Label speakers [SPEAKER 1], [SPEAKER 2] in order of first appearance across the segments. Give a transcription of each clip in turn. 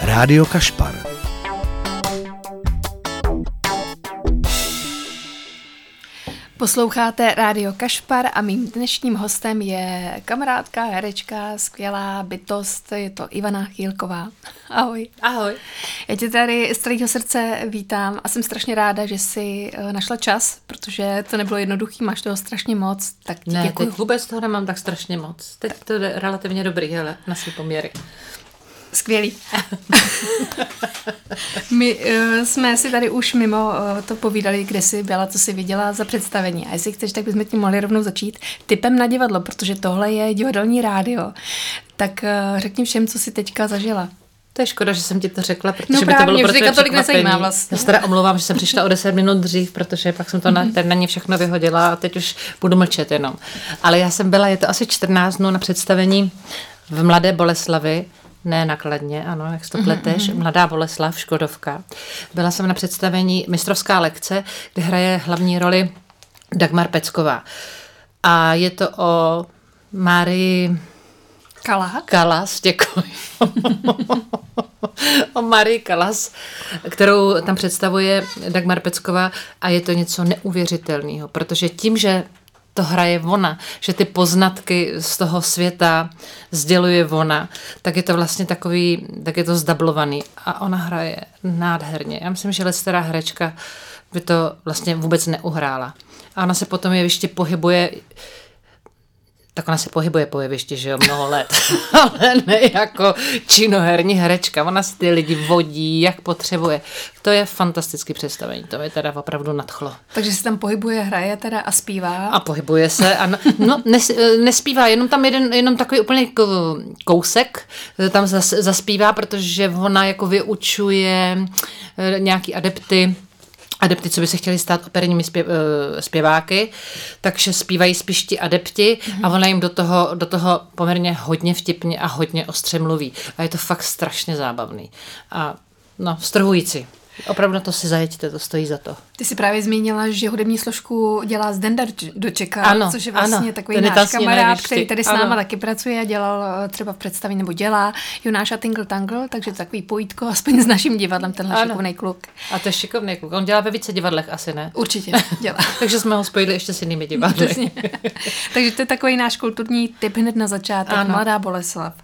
[SPEAKER 1] Rádio Kašpar.
[SPEAKER 2] Posloucháte Rádio Kašpar a mým dnešním hostem je kamarádka, herečka, skvělá bytost, je to Ivana Chýlková. Ahoj.
[SPEAKER 3] Ahoj.
[SPEAKER 2] Já tě tady z celého srdce vítám a jsem strašně ráda, že jsi eh, našla čas, protože to nebylo jednoduchý, máš toho strašně moc. Tak ti
[SPEAKER 3] Ne,
[SPEAKER 2] děkuji.
[SPEAKER 3] teď vůbec toho nemám tak strašně moc. Teď to jde relativně dobrý, hele, na svý poměry.
[SPEAKER 2] Skvělý. My uh, jsme si tady už mimo uh, to povídali, kde jsi byla, co jsi viděla za představení. A jestli chceš, tak bychom tím mohli rovnou začít typem na divadlo, protože tohle je divadelní rádio. Tak uh, řekni všem, co jsi teďka zažila.
[SPEAKER 3] To je škoda, že jsem ti to řekla, protože
[SPEAKER 2] No
[SPEAKER 3] by to bylo pro tebe
[SPEAKER 2] tolik nezajímá vlastně.
[SPEAKER 3] Já se teda omlouvám, že jsem přišla o 10 minut dřív, protože pak jsem to na, ten na ně všechno vyhodila a teď už budu mlčet jenom. Ale já jsem byla, je to asi 14 dnů na představení v Mladé Boleslavi, ne nakladně, ano, jak to pleteš, Mladá Boleslav, Škodovka. Byla jsem na představení Mistrovská lekce, kde hraje hlavní roli Dagmar Pecková. A je to o Márii
[SPEAKER 2] Kalák?
[SPEAKER 3] Kalas, děkuji. o Marii Kalas, kterou tam představuje Dagmar Pecková a je to něco neuvěřitelného, protože tím, že to hraje ona, že ty poznatky z toho světa sděluje ona, tak je to vlastně takový, tak je to zdablovaný a ona hraje nádherně. Já myslím, že Lestera herečka by to vlastně vůbec neuhrála. A ona se potom jeviště pohybuje tak ona se pohybuje po jevišti, že jo, mnoho let, ale ne jako činoherní herečka. Ona si ty lidi vodí, jak potřebuje. To je fantastický představení, to mě teda opravdu nadchlo.
[SPEAKER 2] Takže se tam pohybuje, hraje teda a zpívá.
[SPEAKER 3] A pohybuje se. A no, no nes, nespívá, jenom tam jeden, jenom takový úplně ko- kousek tam zas, zaspívá, protože ona jako vyučuje eh, nějaký adepty adepty, co by se chtěli stát operními zpěv, eh, zpěváky, takže zpívají spíš ti adepti a ona jim do toho, do toho poměrně hodně vtipně a hodně ostře mluví. A je to fakt strašně zábavný. A no, strhující. Opravdu na to si zajeďte, to stojí za to.
[SPEAKER 2] Ty jsi právě zmínila, že hudební složku dělá Zdenda Dočeka,
[SPEAKER 3] Ano,
[SPEAKER 2] což je vlastně
[SPEAKER 3] ano,
[SPEAKER 2] takový náš
[SPEAKER 3] na
[SPEAKER 2] kamarád, který tady s
[SPEAKER 3] Ano.
[SPEAKER 2] náma taky pracuje a dělal eh, třeba v představení, nebo dělá Jonáša Tingle Tangle, takže to takový pojítko, aspoň s naším divadlem, tenhle
[SPEAKER 3] Ano.
[SPEAKER 2] šikovný kluk.
[SPEAKER 3] A to je šikovný kluk. On dělá ve více divadlech asi, ne?
[SPEAKER 2] Určitě dělá.
[SPEAKER 3] Takže jsme ho spojili ještě s jinými divadly.
[SPEAKER 2] Takže to je takový náš kulturní typ hned na začátek,
[SPEAKER 3] Ano.
[SPEAKER 2] Mladá Boleslav.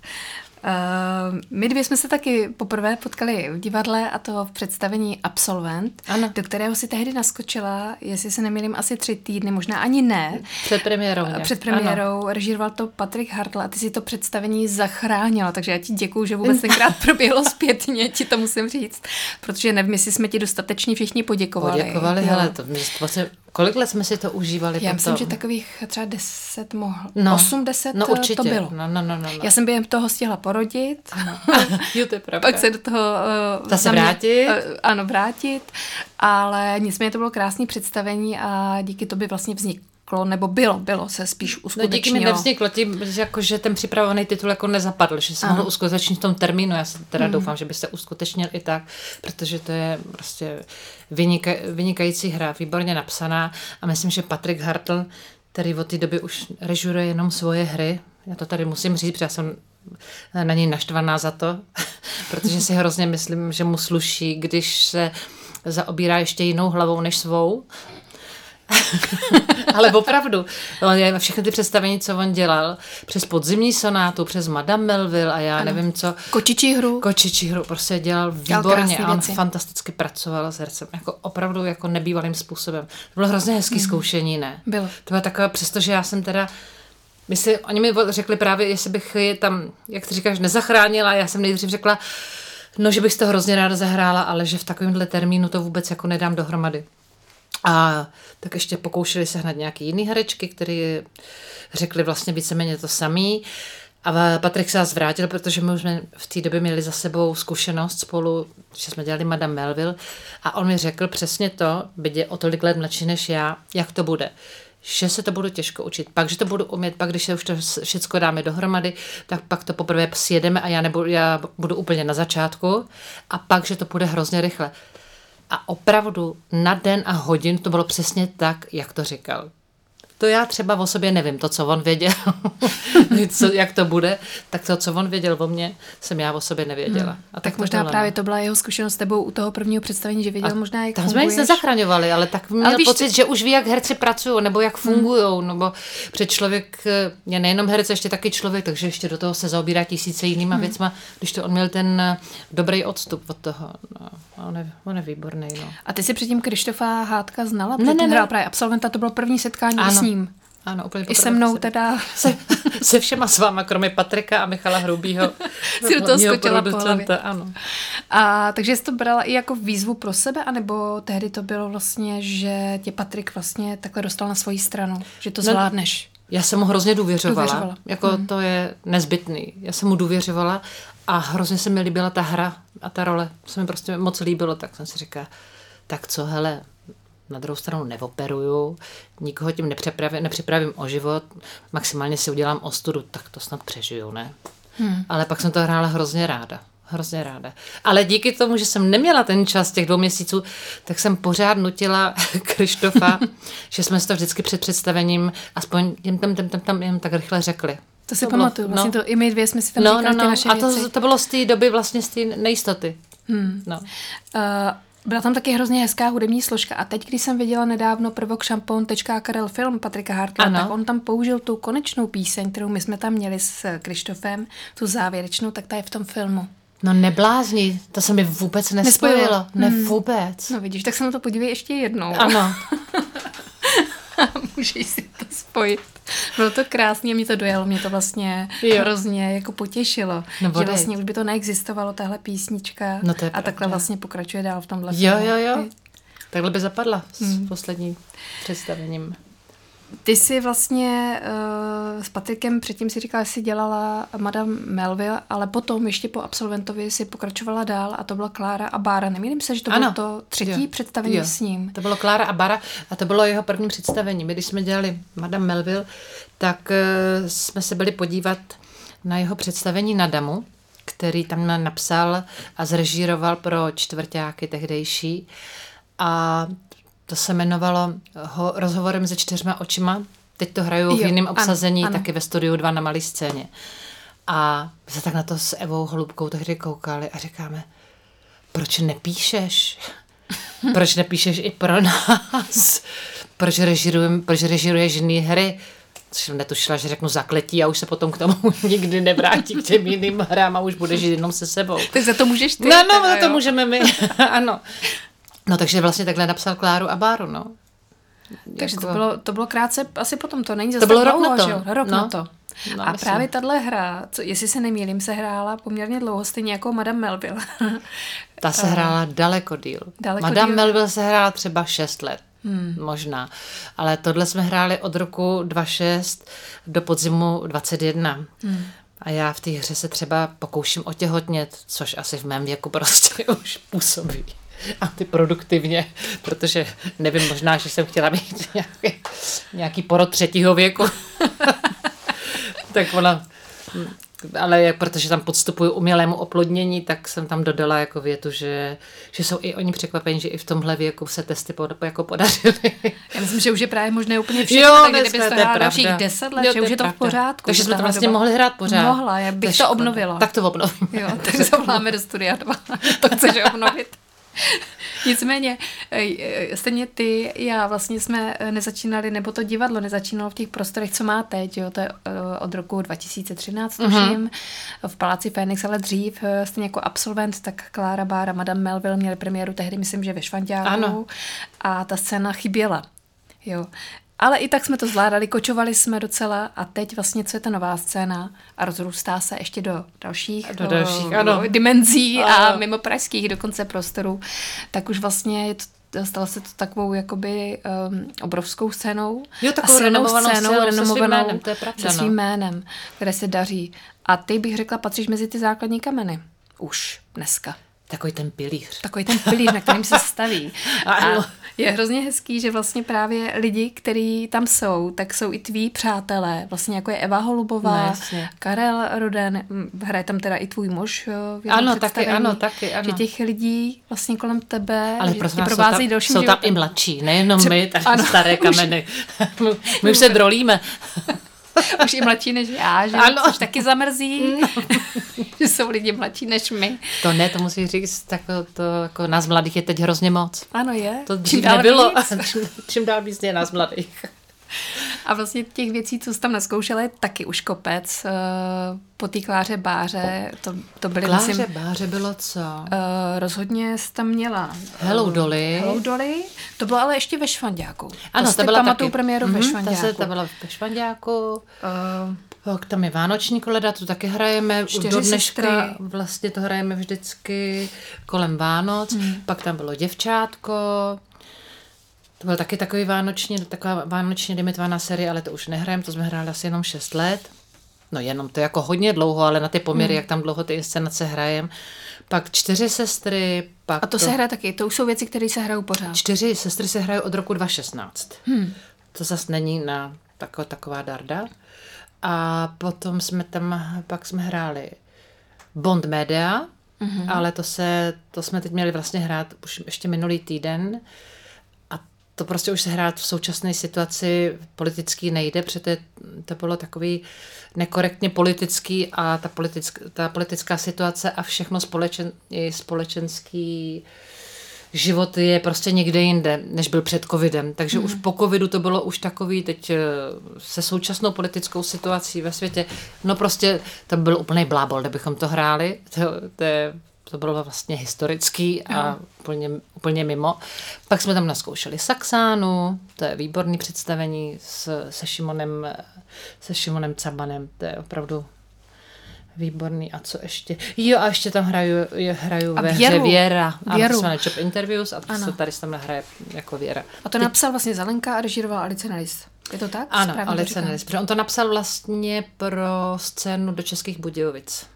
[SPEAKER 2] Uh, my dvě jsme se taky poprvé potkali v divadle a to v představení Absolvent,
[SPEAKER 3] Ano.
[SPEAKER 2] do kterého si tehdy naskočila, jestli se nemýlím, asi tři týdny, možná ani ne.
[SPEAKER 3] Před premiérou. nějak.
[SPEAKER 2] Před
[SPEAKER 3] Ano.
[SPEAKER 2] premiérou režíroval to Patrik Hartl a ty si to představení zachránila, takže já ti děkuju, že vůbec tenkrát proběhlo zpětně, ti to musím říct, protože nevím, jestli jsme ti dostatečně všichni poděkovali.
[SPEAKER 3] Poděkovali,
[SPEAKER 2] Jo.
[SPEAKER 3] hele, to, my vlastně, kolik let jsme si to užívali
[SPEAKER 2] Já
[SPEAKER 3] potom?
[SPEAKER 2] myslím, že takových třeba 10 mohl,
[SPEAKER 3] no,
[SPEAKER 2] 8, 10
[SPEAKER 3] no, určitě.
[SPEAKER 2] to bylo.
[SPEAKER 3] No, no, no, no, no.
[SPEAKER 2] Já jsem během toho stihla porodit,
[SPEAKER 3] jo, to je pravda.
[SPEAKER 2] pak se do toho uh,
[SPEAKER 3] Zase vrátit.
[SPEAKER 2] Uh, ano, vrátit, ale nicméně to bylo krásné představení a díky tobě vlastně vzniklo, nebo bylo, bylo se spíš
[SPEAKER 3] No
[SPEAKER 2] uskutečnilo.
[SPEAKER 3] díky mi nevzniklo tím, že, jako, že ten připravovaný titul jako nezapadl, že se mohl uskutečnit v tom termínu. Já se teda mm. doufám, že by se uskutečnil i tak, protože to je prostě vynika, vynikající hra, výborně napsaná a myslím, že Patrik Hartl, který od té doby už režuruje jenom svoje hry, já to tady musím říct, protože já jsem na něj naštvaná za to, protože si hrozně myslím, že mu sluší, když se zaobírá ještě jinou hlavou než svou. Ale opravdu, on je všechny ty představení, co on dělal, přes podzimní sonátu, přes Madame Melville a já ano. nevím co.
[SPEAKER 2] Kočičí hru.
[SPEAKER 3] Kočičí hru prostě dělal
[SPEAKER 2] Dělal
[SPEAKER 3] výborně
[SPEAKER 2] krásný
[SPEAKER 3] a on
[SPEAKER 2] věci.
[SPEAKER 3] fantasticky pracoval s hercem, jako opravdu jako nebývalým způsobem. To bylo hrozně hezký mm. zkoušení, ne?
[SPEAKER 2] Bylo.
[SPEAKER 3] To bylo takové, přestože já jsem teda my si, oni mi řekli právě, jestli bych je tam, jak ty říkáš, nezachránila. Já jsem nejdřív řekla, no, že bych to hrozně ráda zahrála, ale že v takovémhle termínu to vůbec jako nedám dohromady. A tak ještě pokoušeli se hned nějaký jiný herečky, které řekli vlastně víceméně to samý. A Patrik se nás vrátil, protože my už jsme v té době měli za sebou zkušenost spolu, že jsme dělali Madame Melville a on mi řekl přesně to, byť je o tolik let mladší než já, jak to bude že se to budu těžko učit, pak, že to budu umět, pak, když se už to všechno dáme dohromady, tak pak to poprvé sjedeme a já, nebudu, já budu úplně na začátku a pak, že to půjde hrozně rychle. A opravdu na den a hodin to bylo přesně tak, jak to říkal. To já třeba o sobě nevím, to, co on věděl, co, jak to bude, tak to, co on věděl o mně, jsem já o sobě nevěděla.
[SPEAKER 2] Hmm. A tak, tak možná bylo, právě no. to byla jeho zkušenost s tebou u toho prvního představení, že věděl a možná, jak
[SPEAKER 3] tam
[SPEAKER 2] funguješ.
[SPEAKER 3] jsme nic nezachraňovali, ale tak měl ale pocit, ty... že už ví, jak herci pracují, nebo jak fungují, hmm. nebo před člověk je nejenom herec, ještě taky člověk, takže ještě do toho se zaobírá tisíce jinýma hmm. věcma, když to on měl ten eh, dobrý odstup od toho. No, on, je, on je výborný. No.
[SPEAKER 2] A ty si předtím Krištofa Hádka znala? Ne, ne, ne. právě absolventa, to bylo první setkání ano. s ním.
[SPEAKER 3] Ano, úplně
[SPEAKER 2] I se mnou teda.
[SPEAKER 3] Se, se všema s váma, kromě Patrika a Michala Hrubýho.
[SPEAKER 2] si do toho skočila po
[SPEAKER 3] Ano.
[SPEAKER 2] A takže jsi to brala i jako výzvu pro sebe, anebo tehdy to bylo vlastně, že tě Patrik vlastně takhle dostal na svoji stranu, že to no, zvládneš?
[SPEAKER 3] Já jsem mu hrozně důvěřovala. důvěřovala. Jako hmm. to je nezbytný. Já jsem mu důvěřovala a hrozně se mi líbila ta hra a ta role. Se mi prostě moc líbilo, tak jsem si říkala, tak co, hele, na druhou stranu neoperuju, nikoho tím nepřipravím, nepřipravím o život, maximálně si udělám ostudu, tak to snad přežiju, ne? Hmm. Ale pak jsem to hrála hrozně ráda. Hrozně ráda. Ale díky tomu, že jsem neměla ten čas těch dvou měsíců, tak jsem pořád nutila Krištofa, že jsme si to vždycky před představením aspoň jen tam, tam, tam, tam jen tak rychle řekli.
[SPEAKER 2] To si to pamatuju, vlastně no. to i my dvě jsme si tam
[SPEAKER 3] no,
[SPEAKER 2] říkali
[SPEAKER 3] no, no.
[SPEAKER 2] ty naše
[SPEAKER 3] A to, to bylo z té doby vlastně z té nejistoty.
[SPEAKER 2] Hmm. No. Uh, byla tam taky hrozně hezká hudební složka a teď, když jsem viděla nedávno prvok šampon.karel film Patrika Hartka, tak on tam použil tu konečnou píseň, kterou my jsme tam měli s Krištofem, tu závěrečnou, tak ta je v tom filmu.
[SPEAKER 3] No neblázni, to se mi vůbec nespojilo. nespojilo. Ne hmm. vůbec.
[SPEAKER 2] No vidíš, tak se na to podívej ještě jednou.
[SPEAKER 3] Ano.
[SPEAKER 2] Můžeš si to spojit. Bylo to krásně, mě to dojelo, mě to vlastně jo. hrozně jako potěšilo. No, že vlastně už by to neexistovalo, tahle písnička.
[SPEAKER 3] No to je
[SPEAKER 2] a takhle vlastně pokračuje dál v tomhle.
[SPEAKER 3] Jo, jo, jo. Takhle by zapadla s hmm. posledním představením.
[SPEAKER 2] Ty jsi vlastně uh, s Patrikem předtím si říkala, že jsi dělala Madame Melville, ale potom ještě po absolventovi si pokračovala dál a to byla Klára a Bára. Nemýlím se, že to ano. bylo to třetí jo. představení jo. s ním.
[SPEAKER 3] To bylo Klára a Bára a to bylo jeho první představení. My, když jsme dělali Madame Melville, tak uh, jsme se byli podívat na jeho představení na Damu, který tam napsal a zrežíroval pro čtvrtáky tehdejší. A to se jmenovalo ho, Rozhovorem se čtyřma očima. Teď to hrajou v jiném obsazení, ano, ano. taky ve studiu dva na malé scéně. A my se tak na to s Evou Holubkou tehdy koukali a říkáme, proč nepíšeš? Proč nepíšeš i pro nás? Proč, režirujem, proč režiruješ jiný hry? Což jsem netušila, že řeknu zakletí a už se potom k tomu nikdy nevrátí k těm jiným hrám a už budeš jenom se sebou.
[SPEAKER 2] Tak za to můžeš ty.
[SPEAKER 3] No, no, za to můžeme my. ano. No takže vlastně takhle napsal Kláru a Báru, no.
[SPEAKER 2] Takže jako... to, bylo, to bylo krátce asi potom, to není zase
[SPEAKER 3] To bylo rok na to.
[SPEAKER 2] Že? Rok no. na to. No, a myslím. právě tahle hra, co, jestli se nemýlím, se hrála poměrně dlouho, stejně jako Madame Melville.
[SPEAKER 3] Ta se hrála daleko díl. Daleko Madame díl. Melville se hrála třeba 6 let. Hmm. Možná. Ale tohle jsme hráli od roku 26 do podzimu 21. Hmm. A já v té hře se třeba pokouším otěhotnět, což asi v mém věku prostě už působí antiproduktivně, protože nevím, možná, že jsem chtěla mít nějaký, nějaký porod třetího věku. tak ona, ale protože tam podstupuju umělému oplodnění, tak jsem tam dodala jako větu, že, že jsou i oni překvapení, že i v tomhle věku se testy pod, jako podařily.
[SPEAKER 2] Já myslím, že už je právě možné úplně všechno, jo, tak kdyby to hrála dalších deset let, jo, že už je to v pořádku.
[SPEAKER 3] Takže jsme to vlastně doba... mohli hrát pořád.
[SPEAKER 2] Mohla, já bych to, to obnovila.
[SPEAKER 3] Tak to obnovím.
[SPEAKER 2] Jo, tak zavoláme do studia dva. to chceš obnovit. Nicméně, stejně ty, já vlastně jsme nezačínali, nebo to divadlo nezačínalo v těch prostorech, co má teď, jo, to je eh, od roku 2013, mhm. tuším, uh-huh. v Paláci Fénix, ale dřív, eh, stejně jako absolvent, tak Klára Bára, Madame Melville měli premiéru tehdy, myslím, že ve Švantiáku ano. a ta scéna chyběla. Jo. Ale i tak jsme to zvládali, kočovali jsme docela a teď vlastně, co je ta nová scéna a rozrůstá se ještě do dalších,
[SPEAKER 3] do dalších ano.
[SPEAKER 2] dimenzí ano. a mimo pražských dokonce prostorů, tak už vlastně je to stalo se to takovou jakoby um, obrovskou scénou.
[SPEAKER 3] Jo, takovou renomovanou scénou, scénou renomovanou se svým jménem, to je pravda,
[SPEAKER 2] se svým no. jménem, které se daří. A ty bych řekla, patříš mezi ty základní kameny. Už dneska.
[SPEAKER 3] Takový ten pilíř.
[SPEAKER 2] Takový ten pilíř, na kterým se staví. A je hrozně hezký, že vlastně právě lidi, kteří tam jsou, tak jsou i tví přátelé. Vlastně jako je Eva Holubová,
[SPEAKER 3] No, jasně.
[SPEAKER 2] Karel Roden, hraje tam teda i tvůj muž. jo, v
[SPEAKER 3] Ano, taky, ano, taky, ano.
[SPEAKER 2] Že těch lidí vlastně kolem tebe
[SPEAKER 3] Ale prosím
[SPEAKER 2] tě
[SPEAKER 3] vás, jsou
[SPEAKER 2] provázejí
[SPEAKER 3] tam,
[SPEAKER 2] dalším
[SPEAKER 3] jsou tam
[SPEAKER 2] životem.
[SPEAKER 3] i mladší, nejenom
[SPEAKER 2] Třeba-
[SPEAKER 3] my, tady
[SPEAKER 2] ano,
[SPEAKER 3] staré kameny. my už se drolíme.
[SPEAKER 2] Už i mladší než já, že?
[SPEAKER 3] Ano.
[SPEAKER 2] Což taky zamrzí, že jsou lidi mladší než my.
[SPEAKER 3] To ne, to musí říct, tak to, to jako nás mladých je teď hrozně moc.
[SPEAKER 2] Ano, je.
[SPEAKER 3] To
[SPEAKER 2] Čím
[SPEAKER 3] dřív
[SPEAKER 2] dál
[SPEAKER 3] nebylo.
[SPEAKER 2] víc.
[SPEAKER 3] čím, čím dál víc je nás mladých.
[SPEAKER 2] A vlastně těch věcí, co jsi tam naskoušela, je taky už kopec. Eh, Po té Kláře Báře, to, to byly,
[SPEAKER 3] Kláře
[SPEAKER 2] myslím,
[SPEAKER 3] Báře bylo co?
[SPEAKER 2] Uh, rozhodně jsi tam měla
[SPEAKER 3] Hello Dolly.
[SPEAKER 2] Hello Dolly. To bylo ale ještě ve Švandáku.
[SPEAKER 3] Ano,
[SPEAKER 2] to
[SPEAKER 3] to byla
[SPEAKER 2] pamatuju
[SPEAKER 3] taky.
[SPEAKER 2] premiéru ve
[SPEAKER 3] Mhm,
[SPEAKER 2] Švandáku.
[SPEAKER 3] Ta, se, ta byla ve Švandáku.
[SPEAKER 2] Uh,
[SPEAKER 3] Pak tam je Vánoční koleda, tu taky hrajeme.
[SPEAKER 2] Čtyři
[SPEAKER 3] Do dneška
[SPEAKER 2] sestry.
[SPEAKER 3] vlastně to hrajeme vždycky kolem Vánoc. Hmm. Pak tam bylo Děvčátko. To byl taky takový vánoční, taková vánočně limitovaná série, ale to už nehrajeme, to jsme hráli asi jenom 6 let. No jenom to je jako hodně dlouho, ale na ty poměry, hmm. jak tam dlouho ty inscenace hrajem. Pak čtyři sestry, pak
[SPEAKER 2] a to, se hraje taky. To už jsou věci, které se hrajou pořád.
[SPEAKER 3] Čtyři sestry se hrají od roku 2016. Hmm. To zase není na tako, taková darda. A potom jsme tam, pak jsme hráli Bond Media, mm-hmm. ale to se, to jsme teď měli vlastně hrát už ještě minulý týden. To prostě už se hrát v současné situaci politický nejde, protože to, bylo takový nekorektně politický a ta, politick, ta politická situace a všechno společen, i společenský život je prostě někde jinde, než byl před covidem. Takže mm. už po covidu to bylo už takový teď eh, se současnou politickou situací ve světě. No prostě to byl úplný blábol, kdybychom to hráli. To, to, je, to bylo vlastně historický a úplně, úplně mimo. Pak jsme tam naskoušeli Saxánu, to je výborný představení s, se, Šimonem, se Šimonem Cabanem, to je opravdu Výborný. A co ještě? Jo, a ještě tam hraju, je- hraju
[SPEAKER 2] A
[SPEAKER 3] ve hře
[SPEAKER 2] Věru.
[SPEAKER 3] Věra. A
[SPEAKER 2] Věru.
[SPEAKER 3] to se jmenuje Job Interviews a to
[SPEAKER 2] Ano.
[SPEAKER 3] se tady se tam hraje jako Věra.
[SPEAKER 2] A to napsal vlastně Zelenka a režíroval Alice Nelis. Je to tak?
[SPEAKER 3] Ano,
[SPEAKER 2] Správně
[SPEAKER 3] Alice protože on to napsal vlastně pro scénu do Českých Budějovic.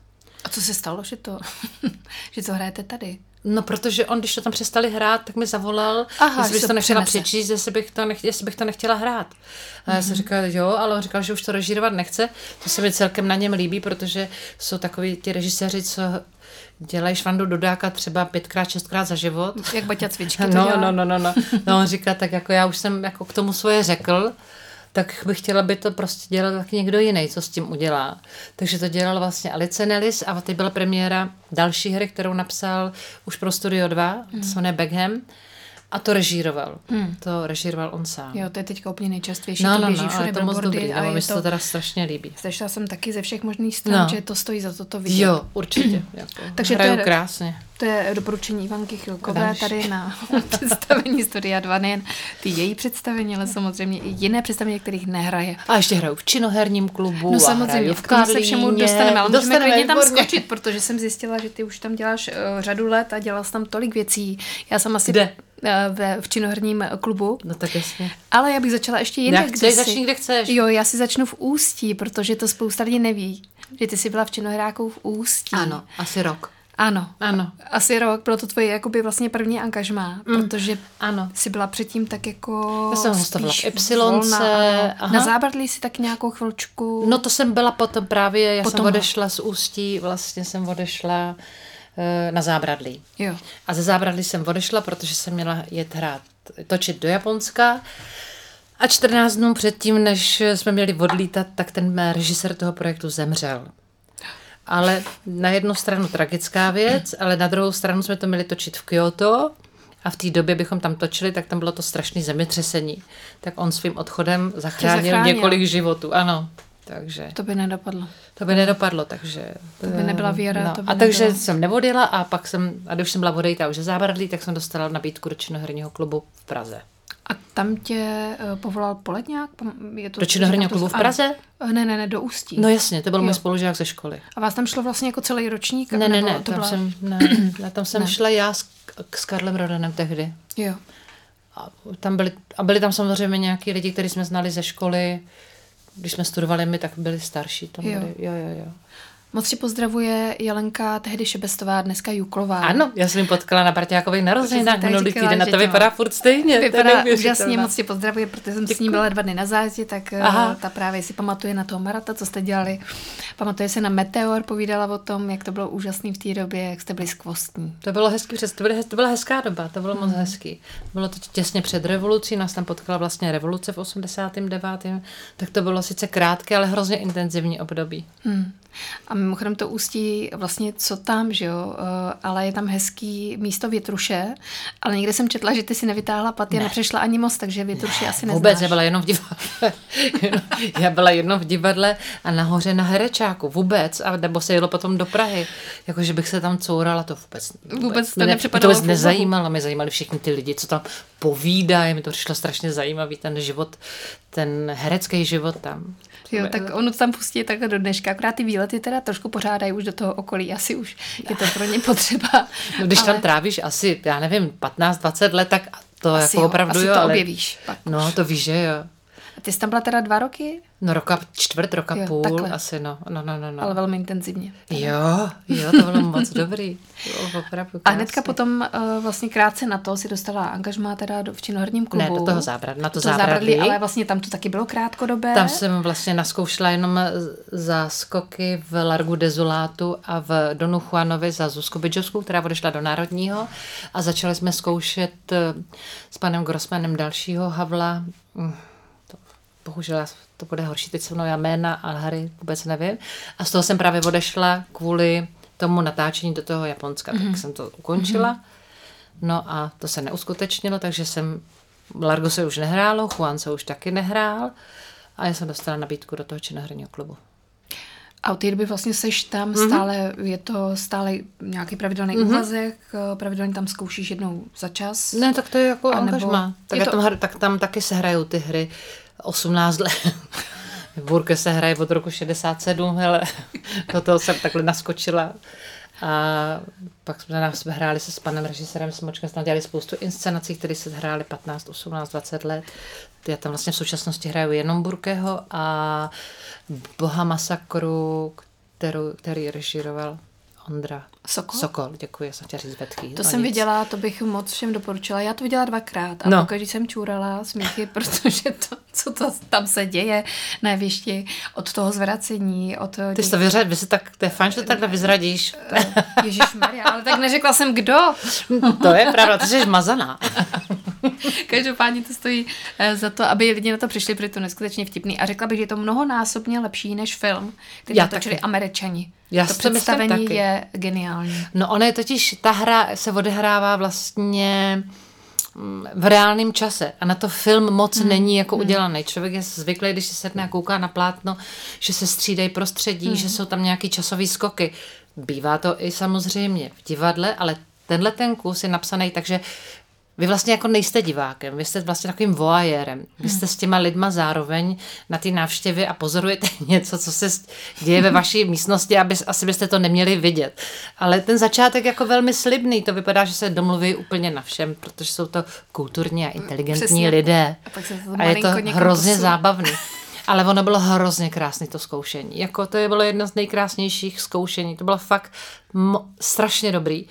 [SPEAKER 2] A co se stalo, že to, že to hrajete tady?
[SPEAKER 3] No, protože on, když to tam přestali hrát, tak mi zavolal,
[SPEAKER 2] Aha,
[SPEAKER 3] jestli bych to nechtěla
[SPEAKER 2] přenese.
[SPEAKER 3] přečíst, jestli bych, to nech, jestli bych to nechtěla hrát. A já jsem říkala, jo, ale on říkal, že už to režírovat nechce. To se mi celkem na něm líbí, protože jsou takový ti režiséři, co dělají švandu dodáka třeba pětkrát, šestkrát za život.
[SPEAKER 2] Jak Baťa Cvičky to
[SPEAKER 3] No, no, no, no, no. No, on říká, tak jako já už jsem jako k tomu svoje řekl, tak bych chtěla, aby to prostě dělal taky někdo jiný, co s tím udělá. Takže to dělal vlastně Alice Nellis a teď byla premiéra další hry, kterou napsal už pro Studio 2, mm. to se jmenuje Beckham, a to režíroval. Mm. To režíroval on sám.
[SPEAKER 2] Jo, to je teďka úplně nejčastější.
[SPEAKER 3] no,
[SPEAKER 2] to
[SPEAKER 3] no,
[SPEAKER 2] běží
[SPEAKER 3] no,
[SPEAKER 2] všude
[SPEAKER 3] to moc dobrý,
[SPEAKER 2] a
[SPEAKER 3] no, mi se to teda strašně líbí.
[SPEAKER 2] Slyšela jsem taky ze všech možných stran,
[SPEAKER 3] No.
[SPEAKER 2] že to stojí za to to vidět.
[SPEAKER 3] Jo, určitě. Jako,
[SPEAKER 2] Takže to je-
[SPEAKER 3] krásně.
[SPEAKER 2] To je doporučení Ivanky Chilkové
[SPEAKER 3] Dáš.
[SPEAKER 2] tady na představení Studia 2, nejen ty její představení, ale samozřejmě i jiné představení, kterých nehraje.
[SPEAKER 3] A ještě hraju v činoherním klubu
[SPEAKER 2] No samozřejmě, v tom se všemu dostaneme, ale můžeme klidně tam skočit, protože jsem zjistila, že ty už tam děláš uh, řadu let a dělal jsi tam tolik věcí. Já jsem asi
[SPEAKER 3] Kde?
[SPEAKER 2] Uh, ve, v činoherním klubu,
[SPEAKER 3] No tak jasně.
[SPEAKER 2] ale já bych začala ještě jinde.
[SPEAKER 3] Jak
[SPEAKER 2] kde
[SPEAKER 3] chceš, začni, kde chceš.
[SPEAKER 2] Jo, já si začnu v Ústí, protože to spousta lidí neví, že ty jsi byla v činohráku v Ústí.
[SPEAKER 3] Ano, asi rok.
[SPEAKER 2] Ano.
[SPEAKER 3] Ano.
[SPEAKER 2] Asi rok, bylo to tvoje jakoby vlastně první angažmá, mm. protože
[SPEAKER 3] Ano.
[SPEAKER 2] jsi byla předtím tak jako
[SPEAKER 3] Já jsem hostovala v
[SPEAKER 2] spíš
[SPEAKER 3] Ypsilonce, aha.
[SPEAKER 2] Na zábradlí si tak nějakou chvilčku.
[SPEAKER 3] No to jsem byla potom právě, já
[SPEAKER 2] Potom.
[SPEAKER 3] jsem odešla z Ústí, vlastně jsem odešla eh, na zábradlí.
[SPEAKER 2] Jo.
[SPEAKER 3] A ze zábradlí jsem odešla, protože jsem měla jet hrát, točit do Japonska. A 14 dnů předtím, než jsme měli odlítat, tak ten režisér toho projektu zemřel. Ale na jednu stranu tragická věc, ale na druhou stranu jsme to měli točit v Kyoto a v té době bychom tam točili, tak tam bylo to strašné zemětřesení. Tak on svým odchodem zachránil,
[SPEAKER 2] zachránil.
[SPEAKER 3] několik životů, ano. Takže
[SPEAKER 2] To by nedopadlo.
[SPEAKER 3] to by nedopadlo, takže...
[SPEAKER 2] To by nebyla Věra,
[SPEAKER 3] No,
[SPEAKER 2] to by
[SPEAKER 3] a takže
[SPEAKER 2] nebylo.
[SPEAKER 3] jsem nevodila a pak jsem, a když jsem byla odejta už ze zábradlí, tak jsem dostala nabídku do činoherního klubu v Praze.
[SPEAKER 2] A tam tě uh, povolal Poledňák? Je to,
[SPEAKER 3] Do činoherního klubu v. Praze?
[SPEAKER 2] Eh, Ne, ne, ne, do Ústí.
[SPEAKER 3] No jasně, to byl můj
[SPEAKER 2] Jo.
[SPEAKER 3] spolužák ze školy.
[SPEAKER 2] A vás tam šlo vlastně jako celý ročník?
[SPEAKER 3] Ne, ne, ne,
[SPEAKER 2] to
[SPEAKER 3] tam
[SPEAKER 2] byla...
[SPEAKER 3] jsem, ne, ne, tam jsem šla já s, s Karlem Rodanem tehdy.
[SPEAKER 2] Jo.
[SPEAKER 3] A, tam byli, a byli tam samozřejmě nějaký lidi, kteří jsme znali ze školy. Když jsme studovali my, tak byli starší. Tam
[SPEAKER 2] Jo.
[SPEAKER 3] byli, jo, jo, jo.
[SPEAKER 2] Moc ti pozdravuje Jelenka, tehdy Šebestová, dneska Juklová.
[SPEAKER 3] Ano, já jsem ji potkala na Barťákových narozeninách minulý týden a to vypadá furt stejně.
[SPEAKER 2] Vypadá úžasně, moc ti pozdravuje, protože jsem Děkuji. s ní byla dva dny na zázdě, tak eh, Aha. ta právě si pamatuje na toho Marata, co jste dělali. Pamatuje se na Meteor, povídala o tom, jak to bylo úžasný v té době, jak jste byli skvostní.
[SPEAKER 3] To bylo hezký, to, bylo, to byla hezká doba, to bylo hmm. moc hezký. Bylo to těsně před revolucí, nás tam potkala vlastně revoluce v 89. Tak to bylo sice krátké, ale hrozně intenzivní období. Hmm.
[SPEAKER 2] A mimochodem to ústí vlastně co tam, že jo, eh, ale je tam hezký místo Větruše, ale někde jsem četla, že ty si nevytáhla paty ne. a nepřešla ani most, takže Větruši ne, asi neznáš.
[SPEAKER 3] Vůbec, já byla jenom v divadle. já byla jenom v divadle a nahoře na Herečáku, vůbec, a nebo se jelo potom do Prahy, jakože bych se tam courala, to vůbec.
[SPEAKER 2] Vůbec, vůbec to
[SPEAKER 3] ne,
[SPEAKER 2] nepřipadalo.
[SPEAKER 3] To vůbec nezajímalo, mě zajímali všichni ty lidi, co tam povídají, mi to přišlo strašně zajímavý, ten život, ten herecký život tam.
[SPEAKER 2] Jo, tak ono to tam pustí takhle do dneška. Akorát ty výlety teda trošku pořádají už do toho okolí. Asi už je to pro ně potřeba.
[SPEAKER 3] No, když ale... tam trávíš asi, já nevím, 15-20 let, tak to asi jako jo, opravdu
[SPEAKER 2] asi
[SPEAKER 3] jo.
[SPEAKER 2] to
[SPEAKER 3] ale...
[SPEAKER 2] objevíš pak.
[SPEAKER 3] No, to víš, že jo.
[SPEAKER 2] Ty jsi tam byla teda dva roky?
[SPEAKER 3] No roka, čtvrt, roka jo, půl takhle. asi, no. no, no, no, no.
[SPEAKER 2] Ale velmi intenzivně.
[SPEAKER 3] Jo, jo, to bylo moc dobrý. Jo, opravdu
[SPEAKER 2] A hnedka potom uh, vlastně krátce na to si dostala angažmá teda do, v činoherním klubu.
[SPEAKER 3] Ne, do toho zábrad, na to, to zábradlí. zábradlí.
[SPEAKER 2] Ale vlastně tam to taky bylo krátkodobé.
[SPEAKER 3] Tam jsem vlastně naskoušela jenom záskoky v Largu Dezulátu a v Donu Juanovi za Zuzku Bidžovskou, která odešla do Národního a začali jsme zkoušet eh, s panem Grossmanem dalšího Havla hm, bohužel to bude horší, teď se mnou já jména a Harry vůbec nevím. A z toho jsem právě odešla kvůli tomu natáčení do toho Japonska, mm-hmm. tak mhm. jsem to ukončila. Mm-hmm. No a to se neuskutečnilo, takže jsem, Largo se už nehrálo, Juan se už taky nehrál a já jsem dostala nabídku do toho činoherního klubu.
[SPEAKER 2] A od té doby vlastně seš tam mm-hmm. stále, je to stále nějaký pravidelný mm-hmm. úvazek, eh, pravidelně tam zkoušíš jednou za čas?
[SPEAKER 3] Ne, tak to je jako angažma. Tak, to... tam, tak tam taky se hrajou ty hry. 18 let. Burke se hraje od roku 67, hele, do toho jsem takhle naskočila. A pak jsme nás hráli se s panem režisérem Smočkem, jsme dělali spoustu inscenací, které se hrály 15, 18, 20 let. Já tam vlastně v současnosti hraju jenom Burkeho a Boha Masakru, kterou, který režíroval Ondra
[SPEAKER 2] Sokol?
[SPEAKER 3] Sokol, děkuji, jsem chtěla říct Betchý.
[SPEAKER 2] To no jsem nic. viděla, to bych moc všem doporučila. Já to viděla dvakrát a no. pokaždé jsem čůrala smíchy, protože to, co to tam se děje na jevišti, od toho zvracení, od...
[SPEAKER 3] Ty jsi to vyřad, vy si tak, to je fajn, že to takhle vyzradíš.
[SPEAKER 2] Ježíš Maria, ale tak neřekla jsem kdo.
[SPEAKER 3] to je pravda, ty jsi mazaná.
[SPEAKER 2] Každopádně to stojí eh, za to, aby lidi na to přišli, protože to je neskutečně vtipný. A řekla bych, že je to mnohonásobně lepší než film, který Já natočili taky. američani. Já to představení taky. je geniální.
[SPEAKER 3] No ona je totiž, ta hra se odehrává vlastně mm, v reálném čase a na to film moc hmm. není jako hmm. udělaný. Člověk je zvyklý, když se sedne a kouká na plátno, že se střídají prostředí, hmm. že jsou tam nějaký časové skoky. Bývá to i samozřejmě v divadle, ale tenhle ten kus je napsaný tak, že vy vlastně jako nejste divákem, vy jste vlastně takovým voajérem. Vy jste s těma lidma zároveň na ty návštěvy a pozorujete něco, co se děje ve vaší místnosti, aby, asi byste to neměli vidět. Ale ten začátek jako velmi slibný, to vypadá, že se domluví úplně na všem, protože jsou to kulturní a inteligentní Přesně. lidé. A, a je to hrozně posun. zábavný. Ale ono bylo hrozně krásné to zkoušení. Jako to je bylo jedno z nejkrásnějších zkoušení. To bylo fakt mo- strašně dobrý.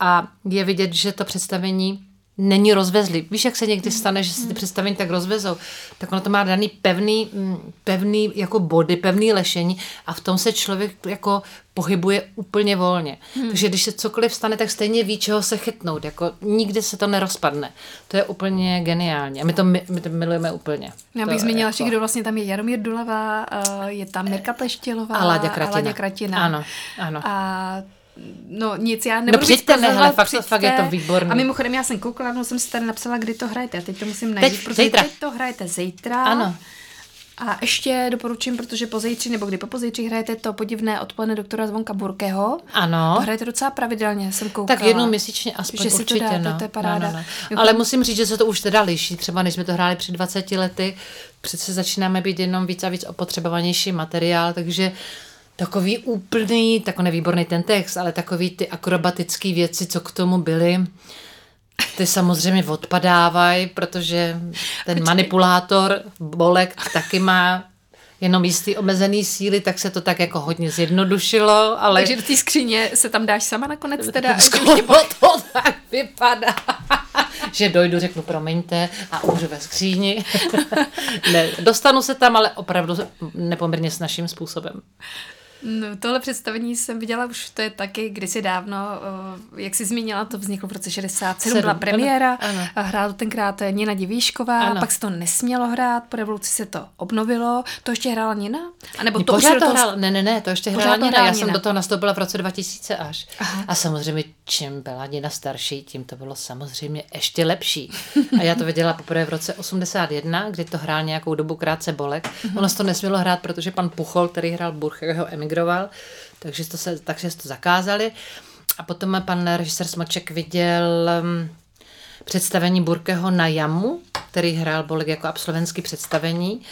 [SPEAKER 3] A je vidět, že to představení není rozvezli. Víš, jak se někdy stane, že se ty představení tak rozvezou, tak ono to má daný pevný, mm, pevný jako body, pevný lešení a v tom se člověk jako pohybuje úplně volně. Hmm. Takže když se cokoliv stane, tak stejně ví, čeho se chytnout. Jako nikdy se to nerozpadne. To je úplně geniální. A my to, my, my to milujeme úplně.
[SPEAKER 2] Já bych to zmínila ještě, jako... kdo vlastně tam je Jaromír Dulavá, je tam Mirka Pleštělová
[SPEAKER 3] a Láďa Kratina. A
[SPEAKER 2] Láďa Kratina.
[SPEAKER 3] Ano, ano.
[SPEAKER 2] A No nic, já nebudu
[SPEAKER 3] No přijďte, ne, hele, fakt, přijďte. fakt je to výborný.
[SPEAKER 2] A mimochodem já jsem koukala, no jsem si tady napsala, kdy to hrajete. A teď to musím najít, teď, protože zítra. teď to hrajete zítra.
[SPEAKER 3] Ano.
[SPEAKER 2] A ještě doporučím, protože pozejtří nebo kdy po pozejtří hrajete to podivné odpoledne doktora Zvonka Burkého.
[SPEAKER 3] Ano.
[SPEAKER 2] To hrajete docela pravidelně, jsem koukala.
[SPEAKER 3] Tak jednou měsíčně aspoň že určitě, to dá,
[SPEAKER 2] no. to je paráda.
[SPEAKER 3] No, no, no. Ale musím říct, že se to už teda liší. Třeba než jsme to hráli před 20 lety, přece začínáme být jenom víc a víc opotřebovanější materiál, takže takový úplný, takový výborný ten text, ale takový ty akrobatické věci, co k tomu byly, ty samozřejmě odpadávají, protože ten Počkej. manipulátor Bolek taky má jenom jistý omezený síly, tak se to tak jako hodně zjednodušilo, ale...
[SPEAKER 2] Takže do té skříně se tam dáš sama nakonec teda?
[SPEAKER 3] Skoro to tak vypadá. že dojdu, řeknu promiňte a umřu ve skříni. ne, dostanu se tam, ale opravdu nepoměrně s naším způsobem.
[SPEAKER 2] No, tohle představení jsem viděla už, to je taky kdysi dávno, jak jsi zmínila, to vzniklo v roce 67, Sedm, byla premiéra, ano, ano. hrála tenkrát Nina Divíšková, ano. pak se to nesmělo hrát, po revoluci se to obnovilo, to ještě hrála Nina?
[SPEAKER 3] A nebo to pořád to hrála, ne, ne, ne, to ještě hrála Nina, já Nina. jsem do toho nastoupila v roce 2000 až. Aha. A samozřejmě, čím byla Nina starší, tím to bylo samozřejmě ještě lepší. A já to viděla poprvé v roce 81, kdy to hrál nějakou dobu krátce Bolek. Mhm. Ono se to nesmělo hrát, protože pan Puchol, který hrál Burcheho emigroval, takže to, se, takže to zakázali. A potom pan režisér Smoček viděl um, představení Burkeho na Jamu, který hrál Bolek jako absolventský představení,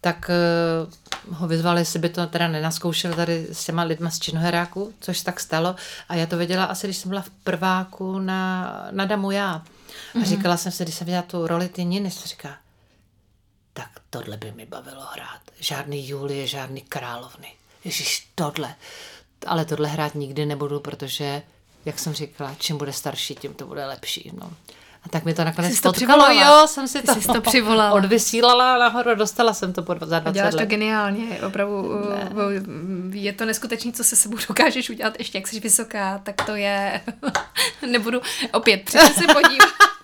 [SPEAKER 3] tak uh, ho vyzvali, jestli by to teda nenaskoušel tady s těma lidma z Činoheráku, což tak stalo. A já to věděla asi, když jsem byla v prváku na, na Damu já. A mm-hmm. říkala jsem si, když jsem viděla tu roli ty Niny, jsem říká, tak tohle by mi bavilo hrát. Žádný Julie, žádný královny. Ježíš, tohle. Ale tohle hrát nikdy nebudu, protože, jak jsem říkala, čím bude starší, tím to bude lepší. No. A tak mi to nakonec
[SPEAKER 2] Jsi to potkalo,
[SPEAKER 3] jo, jsem si to,
[SPEAKER 2] jsi to přivolala.
[SPEAKER 3] odvysílala nahoru, dostala jsem to po za 20
[SPEAKER 2] děláš
[SPEAKER 3] let.
[SPEAKER 2] to geniálně, opravdu ne. je to neskutečné, co se sebou dokážeš udělat, ještě jak jsi vysoká, tak to je, nebudu opět, přece se podívat.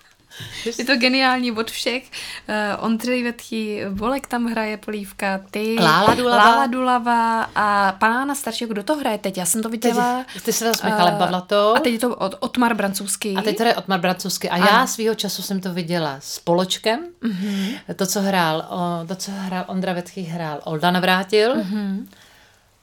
[SPEAKER 2] Je to geniální od všech. Uh, Ondřej Vetchý, Volek tam hraje, Polívka, ty,
[SPEAKER 3] Lála Dulava,
[SPEAKER 2] Lála Dulava a pána staršího, kdo to hraje teď? Já jsem to viděla.
[SPEAKER 3] Teď, ty se s Michalem uh, Bavlatou.
[SPEAKER 2] A teď je to od, Otmar Brancovský.
[SPEAKER 3] A teď to je Otmar Brancovský. A ano. já svýho času jsem to viděla s Poločkem. Uh-huh. To, co hrál, o, to, co hrál Ondra Vetchý, hrál Olda Navrátil. Uh-huh.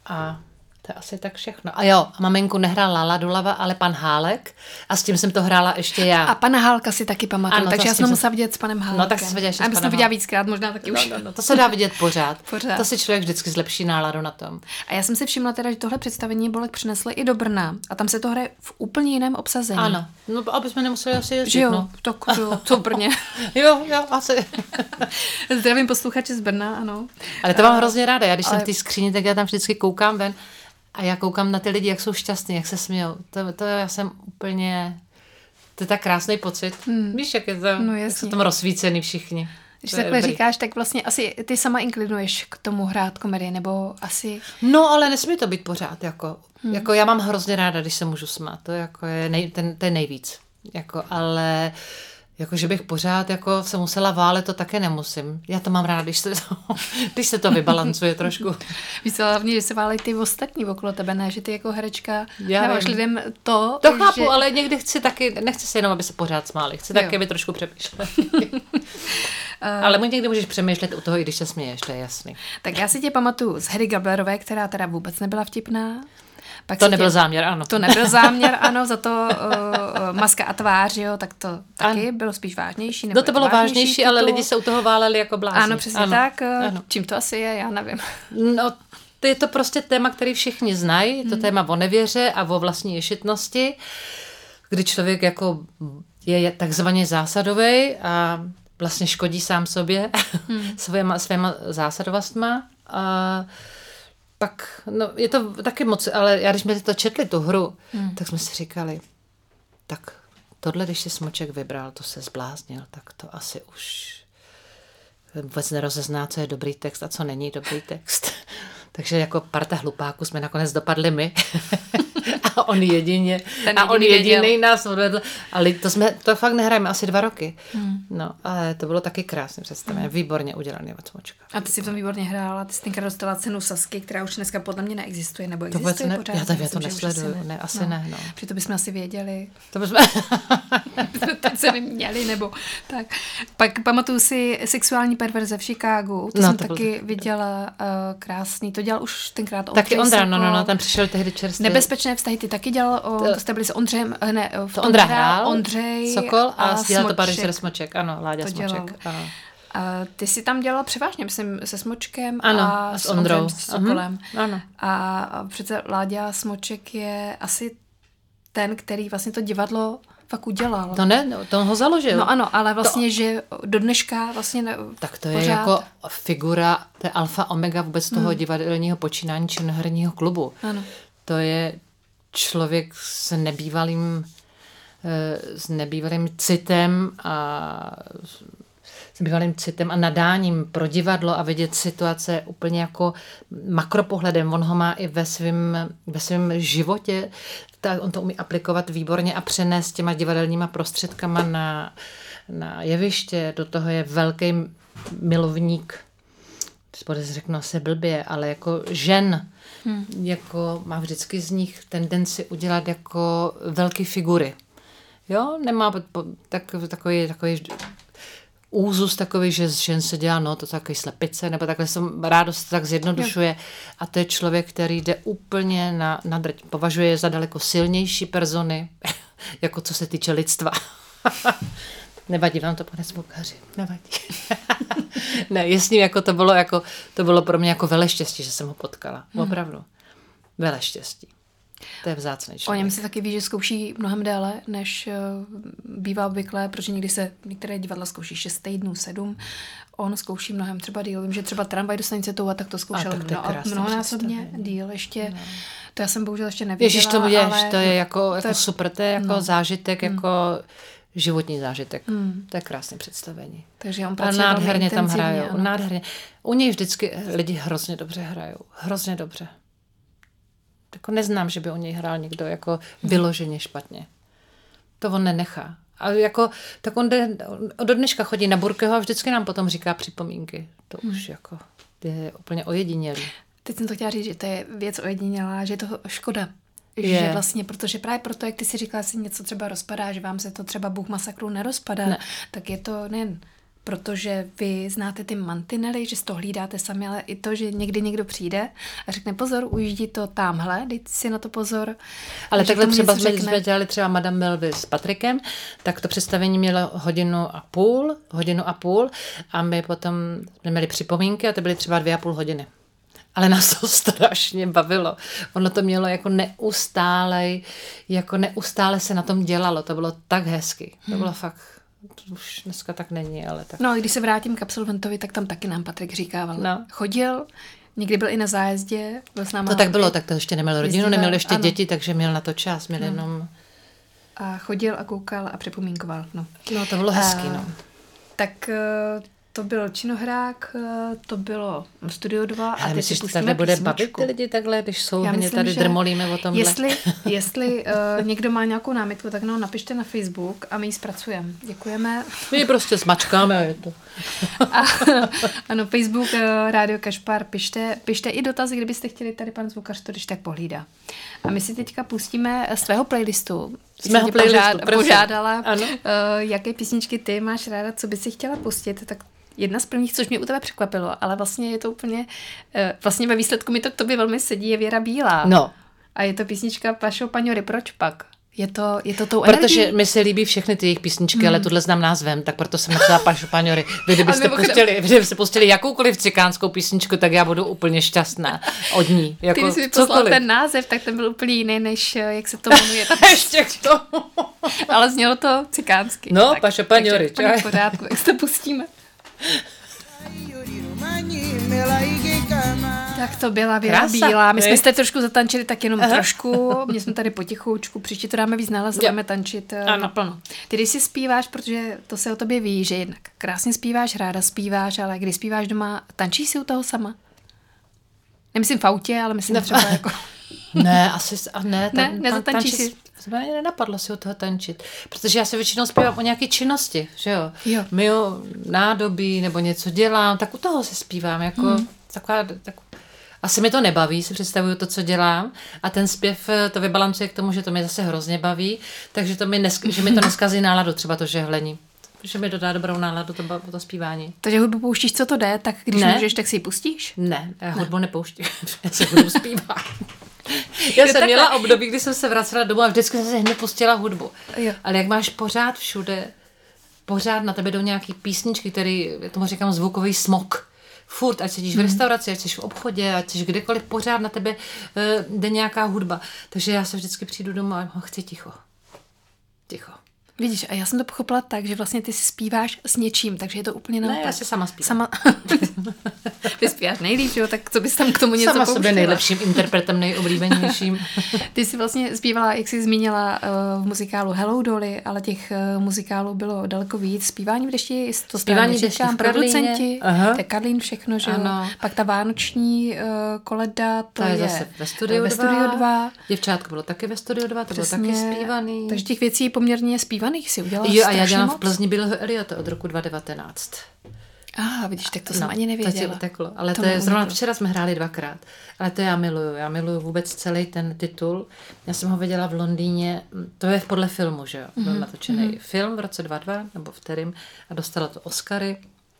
[SPEAKER 3] A to je asi tak všechno. A jo, a maminku nehrál Lala Dulava, ale pan Hálek a s tím jsem to hrála ještě já.
[SPEAKER 2] A pana Hálka si taky pamatuju, ano, takže já jsem musela vidět s panem Hálkem.
[SPEAKER 3] No tak se viděla ještě
[SPEAKER 2] A jsem to viděla víckrát, možná taky
[SPEAKER 3] no,
[SPEAKER 2] už.
[SPEAKER 3] No, no, to se dá vidět pořád.
[SPEAKER 2] pořád.
[SPEAKER 3] To si člověk vždycky zlepší náladu na tom.
[SPEAKER 2] A já jsem si všimla teda, že tohle představení Bolek přinesl i do Brna a tam se to hraje v úplně jiném obsazení.
[SPEAKER 3] Ano, no aby jsme nemuseli asi jezdit,
[SPEAKER 2] Že jo,
[SPEAKER 3] no.
[SPEAKER 2] to, to, to Brně.
[SPEAKER 3] jo, jo, asi.
[SPEAKER 2] Zdravím posluchače z Brna, ano.
[SPEAKER 3] Ale to mám hrozně ráda, já když ale... jsem v té skříni, tak já tam vždycky koukám ven a já koukám na ty lidi, jak jsou šťastní, jak se smějou. To, to já jsem úplně... To je tak krásný pocit. Hmm. Víš, jak je to, no, jak jsou tam rozsvícený všichni.
[SPEAKER 2] Když to takhle dobrý. říkáš, tak vlastně asi ty sama inklinuješ k tomu hrát komedii, nebo asi...
[SPEAKER 3] No, ale nesmí to být pořád, jako, hmm. jako já mám hrozně ráda, když se můžu smát, to jako je nej, ten, ten nejvíc, jako, ale uh, jako, že bych pořád jako se musela válet, to také nemusím. Já to mám ráda, když se to, když se to vybalancuje trošku.
[SPEAKER 2] Víš hlavně, že se válej ty ostatní okolo tebe, ne, že ty jako herečka Já dáváš lidem to.
[SPEAKER 3] To chápu, že... ale někdy chci taky, nechci se jenom, aby se pořád smáli, chci taky, aby trošku přemýšlet. ale mu někdy můžeš přemýšlet u toho, i když se směješ, to je jasný.
[SPEAKER 2] Tak já si tě pamatuju z Harry Gablerové, která teda vůbec nebyla vtipná.
[SPEAKER 3] Pak to nebyl tě, záměr, ano.
[SPEAKER 2] To nebyl záměr, ano, za to uh, maska a tvář, jo, tak to taky ano. bylo spíš vážnější.
[SPEAKER 3] Nebo no to bylo vážnější, vážnější ale lidi se u toho váleli jako blázni.
[SPEAKER 2] Ano, přesně ano. tak. Eh, ano. Čím to asi je, já nevím.
[SPEAKER 3] No, to je to prostě téma, který všichni znají, to hmm. téma o nevěře a o vlastní ješitnosti, kdy člověk jako je takzvaně zásadový a vlastně škodí sám sobě hmm. svéma, svéma zásadovostma. A pak, no je to taky moc, ale já když jsme to četli, tu hru, hmm. tak jsme si říkali, tak tohle, když si Smoček vybral, to se zbláznil, tak to asi už vůbec nerozezná, co je dobrý text a co není dobrý text. Takže jako parta hlupáků jsme nakonec dopadli my. a on jedině. Ten a on jediný nás odvedl. Ale to, jsme, to fakt nehrajeme asi dva roky. Hmm. No, ale to bylo taky krásně představené. Hmm. Výborně udělaný od Smočka.
[SPEAKER 2] A ty si v tom výborně hrála. Ty jsi tenkrát dostala cenu Sasky, která už dneska podle mě neexistuje. Nebo existuje to
[SPEAKER 3] ne,
[SPEAKER 2] pořád?
[SPEAKER 3] Já, to, já to nesleduju. Ne. ne, asi no. ne. No.
[SPEAKER 2] Přitom bychom asi věděli.
[SPEAKER 3] To bychom...
[SPEAKER 2] tak se měli, nebo tak. Pak pamatuju si sexuální perverze v Chicagu. To no, jsem to taky bylo... viděla uh, krásný. To dělal už tenkrát
[SPEAKER 3] Taky Ondra, no, no, no, tam přišel tehdy čerstvě.
[SPEAKER 2] Nebezpečné vztahy, ty taky dělal, o, to, to jste byli s Ondřejem, ne,
[SPEAKER 3] v to Ondra hrál, Ondřej Sokol a, a dělal to Paris Smoček, ano, Láďa to Smoček. Ano.
[SPEAKER 2] A ty si tam dělala převážně, myslím, se Smočkem
[SPEAKER 3] ano,
[SPEAKER 2] a
[SPEAKER 3] s Ondrou.
[SPEAKER 2] S Sokolem. Uh-huh. Ano. A, a přece Láďa Smoček je asi ten, který vlastně to divadlo fakt udělal.
[SPEAKER 3] To ne, no, to ho založil.
[SPEAKER 2] No ano, ale vlastně, to... že do dneška vlastně ne,
[SPEAKER 3] Tak to pořád... je jako figura, to je alfa omega vůbec toho hmm. divadelního počínání činoherního klubu.
[SPEAKER 2] Ano.
[SPEAKER 3] To je člověk s nebývalým eh, s nebývalým citem a s bývalým citem a nadáním pro divadlo a vidět situace úplně jako makropohledem. On ho má i ve svém ve svým životě, tak on to umí aplikovat výborně a přenést těma divadelníma prostředkama na, na jeviště. Do toho je velký milovník, spodec řeknu asi blbě, ale jako žen, hmm. jako má vždycky z nich tendenci udělat jako velké figury. Jo, nemá tak, takový, takový úzus takový, že z žen se dělá, no to takový slepice, nebo takhle jsem rádost tak zjednodušuje. A to je člověk, který jde úplně na, na drť. Považuje je za daleko silnější persony, jako co se týče lidstva. Nevadí vám to, pane Smokaři? Nevadí. ne, jasně, jako to bylo, jako, to bylo pro mě jako veleštěstí, že jsem ho potkala. Hmm. Opravdu. Veleštěstí. To je vzácný
[SPEAKER 2] člověk. O něm se taky ví, že zkouší mnohem déle, než eh, bývá obvyklé, protože někdy se některé divadla zkouší 6 týdnů, 7. On zkouší mnohem třeba díl. Vím, že třeba tramvaj do stanice tou a tak to zkoušel tak to mno, mnohonásobně díl ještě. No. To já jsem bohužel ještě neviděla.
[SPEAKER 3] Ježíš, to budeš, ale... to je jako, jako to je, super, to je jako no. zážitek, hmm. jako životní zážitek. Hmm. To je krásné představení.
[SPEAKER 2] Takže on pracuje
[SPEAKER 3] a nádherně tam hrajou. Nádherně. U něj vždycky lidi hrozně dobře hrajou. Hrozně dobře jako neznám, že by o něj hrál někdo jako vyloženě špatně. To on nenechá. A jako, tak on jde, do dneška chodí na Burkeho a vždycky nám potom říká připomínky. To hmm. už jako je úplně ojedinělý.
[SPEAKER 2] Teď jsem to chtěla říct, že to je věc ojedinělá, že je to škoda. Je. Že vlastně, protože právě proto, jak ty si říkala, si něco třeba rozpadá, že vám se to třeba Bůh masakru nerozpadá, ne. tak je to nejen protože vy znáte ty mantinely, že z toho hlídáte sami, ale i to, že někdy někdo přijde a řekne pozor, ujíždí to tamhle, dejte si na to pozor.
[SPEAKER 3] Ale takhle třeba jsme, řekne... jsme dělali třeba Madame Melvy s Patrikem, tak to představení mělo hodinu a půl, hodinu a půl a my potom jsme měli připomínky a to byly třeba dvě a půl hodiny. Ale nás to strašně bavilo. Ono to mělo jako neustále, jako neustále se na tom dělalo. To bylo tak hezky. To bylo hmm. fakt to už dneska tak není, ale tak.
[SPEAKER 2] No a když se vrátím k absolventovi, tak tam taky nám Patrik říkával. No. Chodil, někdy byl i na zájezdě, byl s náma.
[SPEAKER 3] To tak bylo, tak to ještě neměl rodinu, neměl ještě ano. děti, takže měl na to čas, měl no. jenom...
[SPEAKER 2] A chodil a koukal a připomínkoval. No,
[SPEAKER 3] no to bylo hezký, a, no.
[SPEAKER 2] Tak eh, to byl Činohrák, eh, to bylo Studio 2
[SPEAKER 3] a teď myslíš, si pustíme bude bavit ty lidi takhle, když jsou mě tady drmolíme o tomhle?
[SPEAKER 2] Jestli, jestli uh, někdo má nějakou námitku, tak no napište na Facebook a my ji zpracujeme. Děkujeme.
[SPEAKER 3] My ji prostě smačkáme a je to.
[SPEAKER 2] a, ano, Facebook, uh, Rádio Kašpar, pište, pište i dotazy, kdybyste chtěli, tady pan zvukař to když tak pohlídá. A my si teďka pustíme svého playlistu.
[SPEAKER 3] Z mého playlistu,
[SPEAKER 2] požád, požádala, ano. Uh, jaké písničky ty máš ráda, co by si chtěla pustit, tak jedna z prvních, což mě u tebe překvapilo, ale vlastně je to úplně, eh, vlastně ve výsledku mi to k tobě velmi sedí, je Věra Bílá.
[SPEAKER 3] No.
[SPEAKER 2] A je to písnička Pašo Paňory, proč pak? Je to, je to tou
[SPEAKER 3] Protože energií? mi se líbí všechny ty jejich písničky, hmm. ale tuhle znám názvem, tak proto jsem napsala Pašo Paňory. Vy kdybyste pustili, vy kdybyste pustili jakoukoliv cikánskou písničku, tak já budu úplně šťastná od ní.
[SPEAKER 2] Jako Ty, když poslal ten název, tak ten byl úplně jiný, než eh, jak se to jmenuje.
[SPEAKER 3] Ještě k tomu.
[SPEAKER 2] ale znělo to cikánsky.
[SPEAKER 3] No, tak, Pašo Paňory.
[SPEAKER 2] Takže pořádku, jak to pustíme. Tak to byla Věra Krása, Bílá. My jsme se trošku zatančili, tak jenom Aha. trošku. Mě jsme tady potichoučku, příště to dáme víc nahlas, budeme tančit eh, ano. naplno. Ty když si zpíváš, protože to se o tobě ví, že jednak krásně zpíváš, ráda zpíváš, ale když zpíváš doma, tančíš si u toho sama? Nemyslím v autě, ale myslím no. třeba jako...
[SPEAKER 3] Ne, asi a ne.
[SPEAKER 2] Tam, ne, nezatančíš si.
[SPEAKER 3] Mě nenapadlo si u toho tančit, protože já se většinou zpívám o nějaké činnosti, že jo.
[SPEAKER 2] jo.
[SPEAKER 3] Myju nádobí nebo něco dělám, tak u toho se zpívám, jako hmm. taková, tak, asi mi to nebaví, si představuju to, co dělám a ten zpěv eh, to vybalancuje k tomu, že to mě zase hrozně baví, takže to mi, nesk- že mi to neskazí náladu, třeba to žehlení že mi dodá dobrou náladu to, to zpívání.
[SPEAKER 2] Takže hudbu pouštíš, co to jde, tak když ne. můžeš, tak si ji pustíš?
[SPEAKER 3] Ne, já hudbu ne. nepouštím, já se hudbu zpívám. Já jsem měla období, kdy jsem se vracela domů a vždycky jsem se hned pustila hudbu.
[SPEAKER 2] Jo.
[SPEAKER 3] Ale jak máš pořád všude, pořád na tebe do nějaký písničky, který, já tomu říkám zvukový smog. Furt, ať sedíš v restauraci, ať jsi v obchodě, ať jsi kdekoliv, pořád na tebe uh, jde nějaká hudba. Takže já se vždycky přijdu domů a chci ticho. Ticho.
[SPEAKER 2] Vidíš, a já jsem to pochopila tak, že vlastně ty si zpíváš s něčím, takže je to úplně naopak.
[SPEAKER 3] Ne, já si sama zpívám.
[SPEAKER 2] Sama... ty zpíváš nejlíp, jo, tak co bys tam k tomu něco
[SPEAKER 3] Sama
[SPEAKER 2] pouštěla?
[SPEAKER 3] sobě nejlepším interpretem, nejoblíbenějším.
[SPEAKER 2] Ty jsi vlastně zpívala, jak jsi zmínila, uh, v muzikálu Hello Dolly, ale těch uh, muzikálů bylo daleko víc. Zpívání v dešti, to
[SPEAKER 3] Zpívání v dešti v
[SPEAKER 2] producenti,
[SPEAKER 3] Aha.
[SPEAKER 2] to je Karlín všechno, že jo.
[SPEAKER 3] Ano.
[SPEAKER 2] Pak ta vánoční uh, koleda, to,
[SPEAKER 3] To je zase ve studiu,
[SPEAKER 2] ve studiu 2.
[SPEAKER 3] Děvčátko bylo taky ve studiu 2, to
[SPEAKER 2] Přesně.
[SPEAKER 3] bylo taky zpívaný.
[SPEAKER 2] Takže těch věcí poměrně zpívaných si udělala
[SPEAKER 3] Jo, a já dělám v
[SPEAKER 2] moc.
[SPEAKER 3] Plzni Billho Eliota od roku 2019.
[SPEAKER 2] Ah, vidíš, tak to jsem ani
[SPEAKER 3] To
[SPEAKER 2] nevěděla.
[SPEAKER 3] ti uteklo. Ale to,
[SPEAKER 2] mi
[SPEAKER 3] je, zrovna včera jsme hráli dvakrát. Ale to já miluju. Já miluju vůbec celý ten titul. Já jsem ho viděla v Londýně. To je podle filmu, že jo? Byl natočený film v roce 22, nebo v kterým. A dostala to Oscary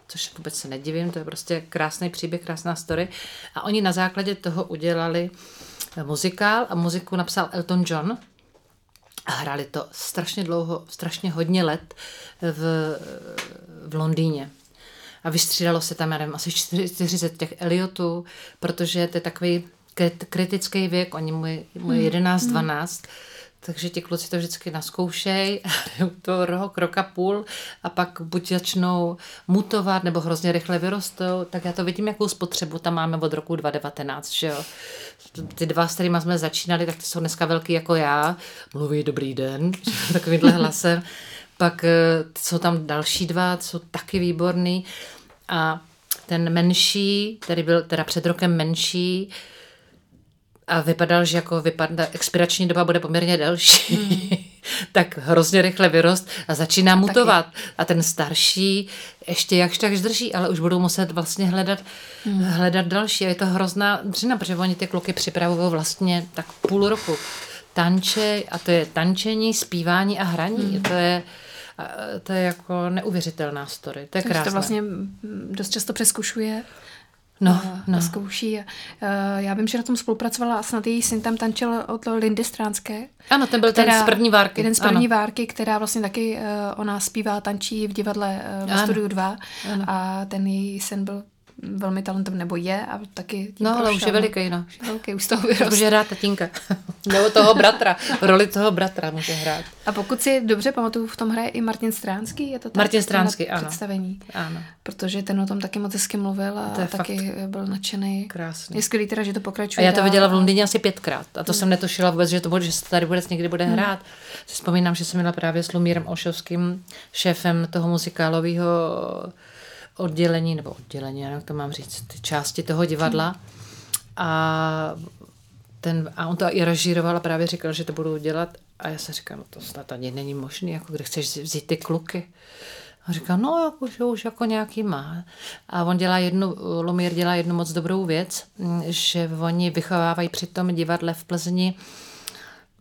[SPEAKER 3] což vůbec se nedivím, to je prostě krásný příběh, krásná story. A oni na základě toho udělali eh, muzikál a muziku napsal Elton John, hráli to strašně dlouho, strašně hodně let v, v Londýně. A vystřídalo se tam, já nevím, asi 40 těch Eliotů, protože to je takový krit- kritický věk, oni mu je, mu je 11, 12, takže ti kluci to vždycky naskoušej, to rok, roka půl a pak buď začnou mutovat nebo hrozně rychle vyrostou, tak já to vidím, jakou spotřebu tam máme od roku 2019, že jo. Ty dva, s kterými jsme začínali, tak ty jsou dneska velký jako já, mluví dobrý den, takovýmhle hlasem. Pak eh, jsou tam další dva, jsou taky výborný a ten menší, který byl teda před rokem menší, a vypadal, že jako vypadá, expirační doba bude poměrně delší, hmm. tak hrozně rychle vyrost a začíná mutovat. A ten starší ještě jakž tak drží, ale už budou muset vlastně hledat, hmm. hledat další. A je to hrozná dřina, protože oni ty kluky připravují vlastně tak půl roku. Tanče, a to je tančení, zpívání a hraní. Hmm. To je to je jako neuvěřitelná story. To je krásné.
[SPEAKER 2] to vlastně mm, dost často přeskušuje.
[SPEAKER 3] No,
[SPEAKER 2] a,
[SPEAKER 3] no.
[SPEAKER 2] a zkouší. Uh, já vím, že na tom spolupracovala a snad její syn tam tančil od Lindy Stránské.
[SPEAKER 3] Ano, ten byl ten z první várky.
[SPEAKER 2] Jeden z první
[SPEAKER 3] ano.
[SPEAKER 2] várky, která vlastně taky, uh, ona zpívá, tančí v divadle uh, v
[SPEAKER 3] Ano.
[SPEAKER 2] Studiu 2 a ten její syn byl velmi talentovaný, nebo je a taky tím
[SPEAKER 3] No, ale už je veliký, no.
[SPEAKER 2] Už je velký, už z toho vyrost.
[SPEAKER 3] Může hrát tatínka. Nebo toho bratra. Roli toho bratra může hrát.
[SPEAKER 2] A pokud si dobře pamatuju, v tom hraje i Martin Stránský, je to tak?
[SPEAKER 3] Martin Stránský, ano.
[SPEAKER 2] Představení.
[SPEAKER 3] Ano.
[SPEAKER 2] Protože ten o tom taky moc hezky mluvil a
[SPEAKER 3] To je
[SPEAKER 2] taky byl nadšený.
[SPEAKER 3] Krásný.
[SPEAKER 2] Je skvělý teda, že to
[SPEAKER 3] A
[SPEAKER 2] pokračuje.
[SPEAKER 3] já to viděla v Londýně asi pětkrát. A to jsem netušila vůbec, že to bude, že se tady vůbec někdy bude hrát. Si vzpomínám, že jsem měla právě s Lumírem Olšovským, šéfem toho muzikálového oddělení, nebo oddělení, já to mám říct, ty části toho divadla. A, ten, a on to i režíroval a právě říkal, že to budou dělat. A já jsem říkala, no to snad ani není možné, jako kde chceš vzít ty kluky. A říkal, no, jako, že už jako nějaký má. A on dělá jednu, Lumír dělá jednu moc dobrou věc, mm, že oni vychovávají při tom divadle v Plzni,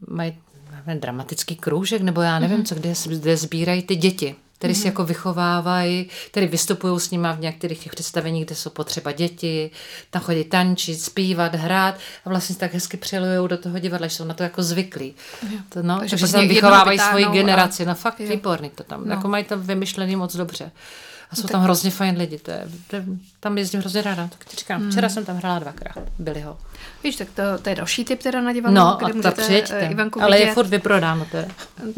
[SPEAKER 3] mají nevím, dramatický kroužek, nebo já nevím, mm-hmm. co, kde, kde sbírají ty děti který mm-hmm. si jako vychovávají, který vystupují s nima v některých těch představeních, kde jsou potřeba děti, tam chodí tančit, zpívat, hrát a vlastně tak hezky přelujou do toho divadla, že jsou na to jako zvyklí. To, no, takže, takže tam vychovávají svoji generaci, a... no fakt jo. výborný to tam, no. jako mají to vymyšlený moc dobře. A jsou tak... tam hrozně fajn lidi, to je, to je, tam jezdím hrozně ráda. Tak ti říkám, hmm. včera jsem tam hrála dvakrát, byli ho.
[SPEAKER 2] Víš, tak to, to je další typ teda na divadlo,
[SPEAKER 3] no,
[SPEAKER 2] kde můžete
[SPEAKER 3] přijďte.
[SPEAKER 2] Ivanku
[SPEAKER 3] Ale
[SPEAKER 2] vidět.
[SPEAKER 3] je furt vyprodáno teda.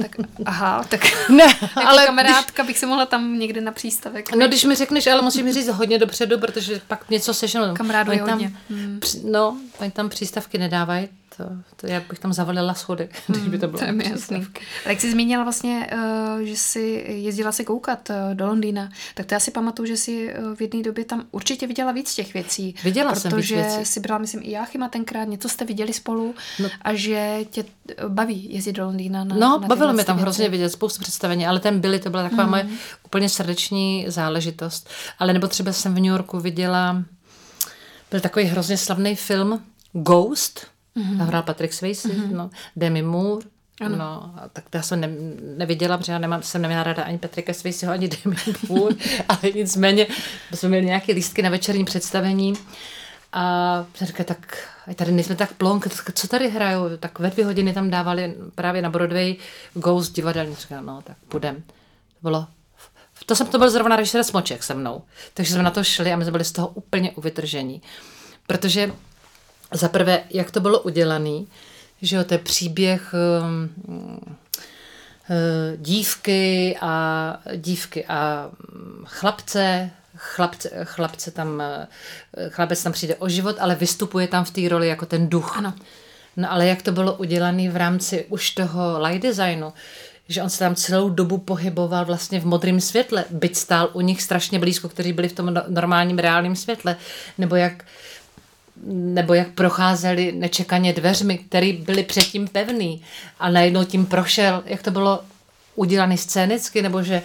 [SPEAKER 2] Tak, aha, tak
[SPEAKER 3] ne,
[SPEAKER 2] jako
[SPEAKER 3] ale
[SPEAKER 2] kamarádka bych se mohla tam někde na přístavek.
[SPEAKER 3] No, když mi řekneš, ale musím mi říct hodně dopředu, protože pak něco seženu.
[SPEAKER 2] Kamarádu je hodně.
[SPEAKER 3] Tam, hmm. No, oni tam přístavky nedávají, to, to já bych tam zavalila schody, když by to bylo.
[SPEAKER 2] To je mi jasný. A jak jsi zmínila vlastně, uh, že jsi jezdila se koukat uh, do Londýna, tak to já si pamatuju, že jsi uh, v jedné době tam určitě viděla víc těch věcí.
[SPEAKER 3] Viděla jsem víc věcí.
[SPEAKER 2] Protože si brala, myslím, i Jáchyma tenkrát, něco jste viděli spolu no. a že tě baví jezdit do Londýna na
[SPEAKER 3] No,
[SPEAKER 2] na
[SPEAKER 3] bavilo mě tam hrozně vidět, spoustu představení, ale ten byly, to byla taková mm. moje úplně srdeční záležitost. Ale nebo třeba jsem v New Yorku viděla, byl takový hrozně slavný film Ghost, mm-hmm. tam hrál Patrick Swayze, mm-hmm. no, Demi Moore, ano. No, tak to já jsem ne, neviděla, protože já nemám, jsem neměla ráda ani Patrika Swayzeho, ani Demi Moore, ale nicméně jsme měli nějaké lístky na večerní představení a jsem říkala, tak tady nejsme tak plonk, co tady hrajou? Tak ve dvě hodiny tam dávali právě na Broadway Ghost divadelní. Říkala, no tak půjdem. To bylo to, jsem, to byl zrovna režisér Smoček se mnou. Takže jsme na to šli a my jsme byli z toho úplně uvytržení. Protože za prvé, jak to bylo udělané, že jo, to je příběh um, dívky a dívky a mm, chlapce, chlapce, chlapce tam, eh, chlapec tam přijde o život, ale vystupuje tam v té roli jako ten duch.
[SPEAKER 2] Ano.
[SPEAKER 3] No ale jak to bylo udělané v rámci už toho light designu, že on se tam celou dobu pohyboval vlastně v modrém světle, byť stál u nich strašně blízko, kteří byli v tom no, normálním reálném světle, nebo jak nebo jak procházeli nečekaně dveřmi, které byly předtím pevný a najednou tím prošel, jak to bylo udělané scénicky, nebo že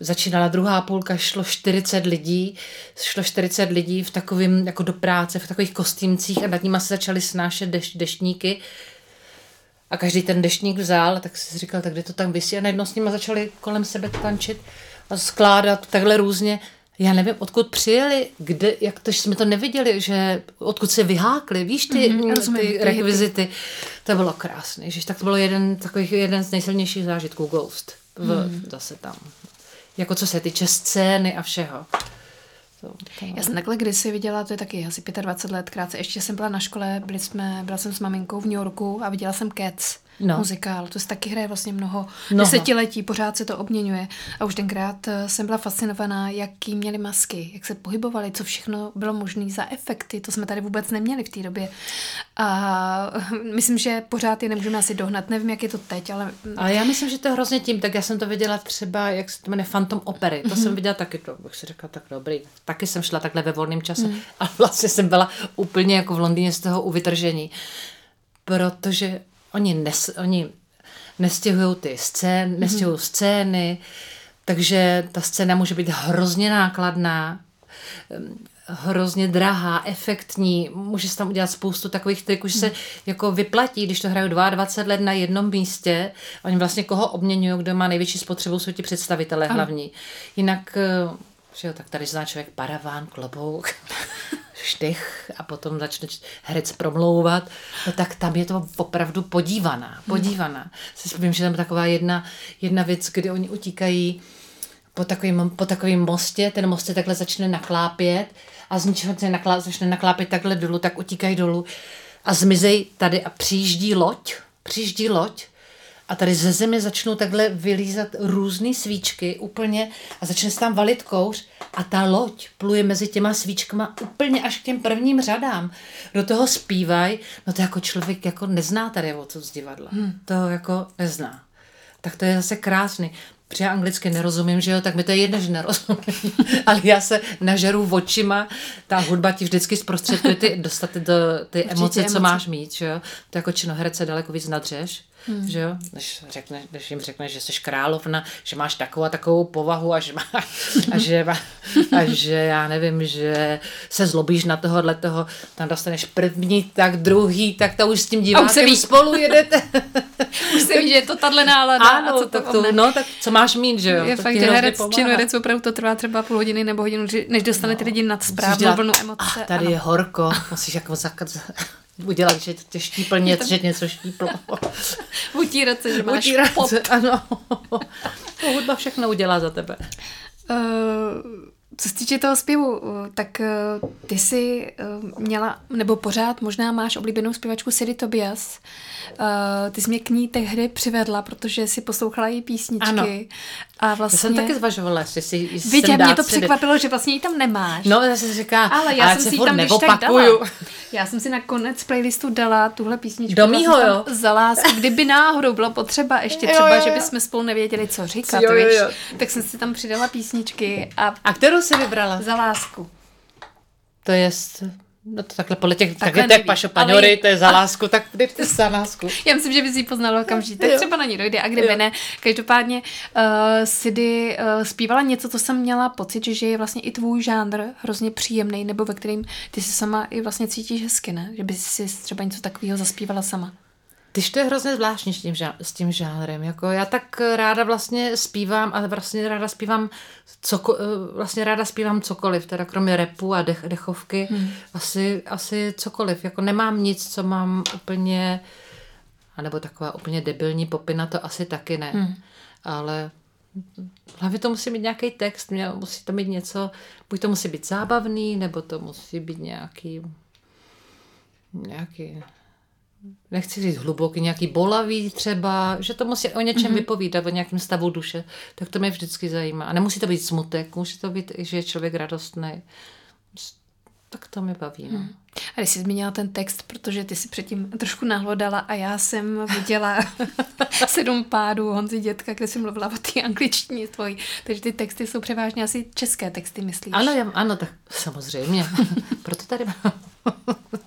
[SPEAKER 3] začínala druhá půlka, šlo 40 lidí, šlo 40 lidí v takovým, jako do práce, v takových kostýmcích a nad nimi se začaly snášet deš, deštníky a každý ten deštník vzal, tak si říkal, tak kde to tam vysí a najednou s nimi začali kolem sebe tančit a skládat takhle různě. Já nevím, odkud přijeli, kde, jak to, že jsme to neviděli, že odkud se vyhákli, víš, ty, mm-hmm, rozumím, ty rekvizity. To bylo krásné, že tak to bylo jeden, takový, jeden z nejsilnějších zážitků Ghost. V, mm. Zase tam jako co se týče scény a všeho.
[SPEAKER 2] To, to... Já jsem takhle kdysi viděla, to je taky asi 25 let krátce, ještě jsem byla na škole, byli jsme, byla jsem s maminkou v New Yorku a viděla jsem Cats no. muzikál. To se taky hraje vlastně mnoho, mnoho desetiletí, pořád se to obměňuje. A už tenkrát eh, jsem byla fascinovaná, jaký měli masky, jak se pohybovali, co všechno bylo možné za efekty. To jsme tady vůbec neměli v té době. A myslím, že pořád je nemůžeme asi dohnat. Nevím, jak je to teď, ale...
[SPEAKER 3] Ale já myslím, že to je hrozně tím. Tak já jsem to viděla třeba, jak se to jmenuje Phantom Opery. To mm-hmm. jsem mhm. viděla taky, to bych si řekla, tak dobrý. Taky jsem šla takhle ve volném čase. Mm. Ale vlastně jsem byla úplně jako v Londýně z toho uvytržení. Protože Oni, nes, oni nestěhují ty scén, nestěhují mm-hmm. scény, takže ta scéna může být hrozně nákladná, hrozně drahá, efektní, může se tam udělat spoustu takových triků, že se mm. jako vyplatí, když to hrajou 22 let na jednom místě, oni vlastně koho obměňují, kdo má největší spotřebu, jsou ti představitelé hlavní. Jinak eh, že jo, tak tady zná člověk paraván, klobouk, štych a potom začne herec promlouvat, no tak tam je to opravdu podívaná, podívaná. Si vím, že tam taková jedna, jedna věc, kdy oni utíkají po takovým, po takovým mostě, ten most se takhle začne naklápět a z ničeho se naklá, začne naklápět takhle dolů, tak utíkají dolů a zmizej tady a přijíždí loď, přijíždí loď a tady ze země začnou takhle vylízat různé svíčky úplně a začne se tam valit kouř a ta loď pluje mezi těma svíčkama úplně až k těm prvním řadám. Do toho zpívají, no to jako člověk jako nezná tady o co z divadla. Hmm. To jako nezná. Tak to je zase krásný. Protože já anglicky nerozumím, že jo, tak mi to je jedno, že nerozumím. Ale já se nažeru očima, ta hudba ti vždycky zprostředkuje ty, dostat do ty emoce, emoce, co máš mít, že jo. To jako činoherce daleko víc nadřeš. Hmm. Že jo? Než, řekne, než jim řekneš, že jsi královna, že máš takovou a takovou povahu a že, má, a, že, a že já nevím, že se zlobíš na tohohle toho, tam dostaneš první, tak druhý, tak to už s tím divákem ví. spolu jedete.
[SPEAKER 2] už se ví, že je to tahle nálada.
[SPEAKER 3] Ano, a co to tak to, no, tak co máš mít, že jo?
[SPEAKER 2] Je to fakt, že herec, herec opravdu to trvá třeba půl hodiny nebo hodinu, než dostane no. ty lidi nad správnou vlnu emoce.
[SPEAKER 3] Ach, tady ano. je horko, musíš jako zakat, udělat, že tě štípl něco, že něco štíplo.
[SPEAKER 2] Utírat se, že máš
[SPEAKER 3] Utírat pop. Se, ano. To hudba všechno udělá za tebe. Uh,
[SPEAKER 2] co se týče toho zpěvu, eh, tak uh, ty jsi měla, nebo pořád možná máš oblíbenou zpěvačku Siri Tobias. Ty jsi mě k ní tehdy přivedla, protože si poslouchala její písničky. Ano.
[SPEAKER 3] A vlastně... Já jsem taky zvažovala, jestli si
[SPEAKER 2] Víte, mě to překvapilo, že vlastně ji tam nemáš.
[SPEAKER 3] No, já jsem si říká,
[SPEAKER 2] ale já jsem si tam když tak dala. Já jsem si na konec playlistu dala tuhle písničku.
[SPEAKER 3] Do mýho, jo?
[SPEAKER 2] Za lásku. Kdyby náhodou bylo potřeba ještě třeba, jo, jo, jo. že bychom spolu nevěděli, co říkat, jo, jo, jo. Víš, tak jsem si tam přidala písničky. A,
[SPEAKER 3] a kterou si vybrala?
[SPEAKER 2] Za lásku.
[SPEAKER 3] To je No to takhle podle těch, takhle, takhle Pašo Paňory, ale... to je za lásku, tak ty za lásku.
[SPEAKER 2] Já myslím, že bys ji poznala okamžitě, tak třeba na ní dojde a kdyby jo. ne. Každopádně uh, Sidy uh, zpívala něco, co jsem měla pocit, že je vlastně i tvůj žánr hrozně příjemný, nebo ve kterým ty si sama i vlastně cítíš hezky, ne? Že bys si třeba něco takového zaspívala sama.
[SPEAKER 3] Tyž to je hrozně zvláštní s tím, s tím žánrem. Jako já tak ráda vlastně zpívám a vlastně ráda zpívám coko, eh, vlastně ráda zpívám cokoliv, teda kromě repu a dech, dechovky, hmm. asi, asi cokoliv. Jako nemám nic, co mám úplně, anebo taková úplně debilní popina, to asi taky ne. Hmm. Ale hlavně to musí mít nějaký text, musí to mít něco, buď to musí být zábavný, nebo to musí být nějaký nějaký nechci říct hluboký, nějaký bolavý třeba, že to musí o něčem mm-hmm. vypovídat, o nějakém stavu duše, tak to mě vždycky zajímá. A nemusí to být smutek, může to být i, že je člověk radostný. Tak to mi baví. No. Hmm.
[SPEAKER 2] A když jsi zmínila ten text, protože ty si předtím trošku nahlodala a já jsem viděla sedm pádů Honzi Dětka, kde jsem mluvila o té angličtině tvojí. Takže ty texty jsou převážně asi české texty, myslíš?
[SPEAKER 3] Ano, já, ano, tak samozřejmě. Proto tady mám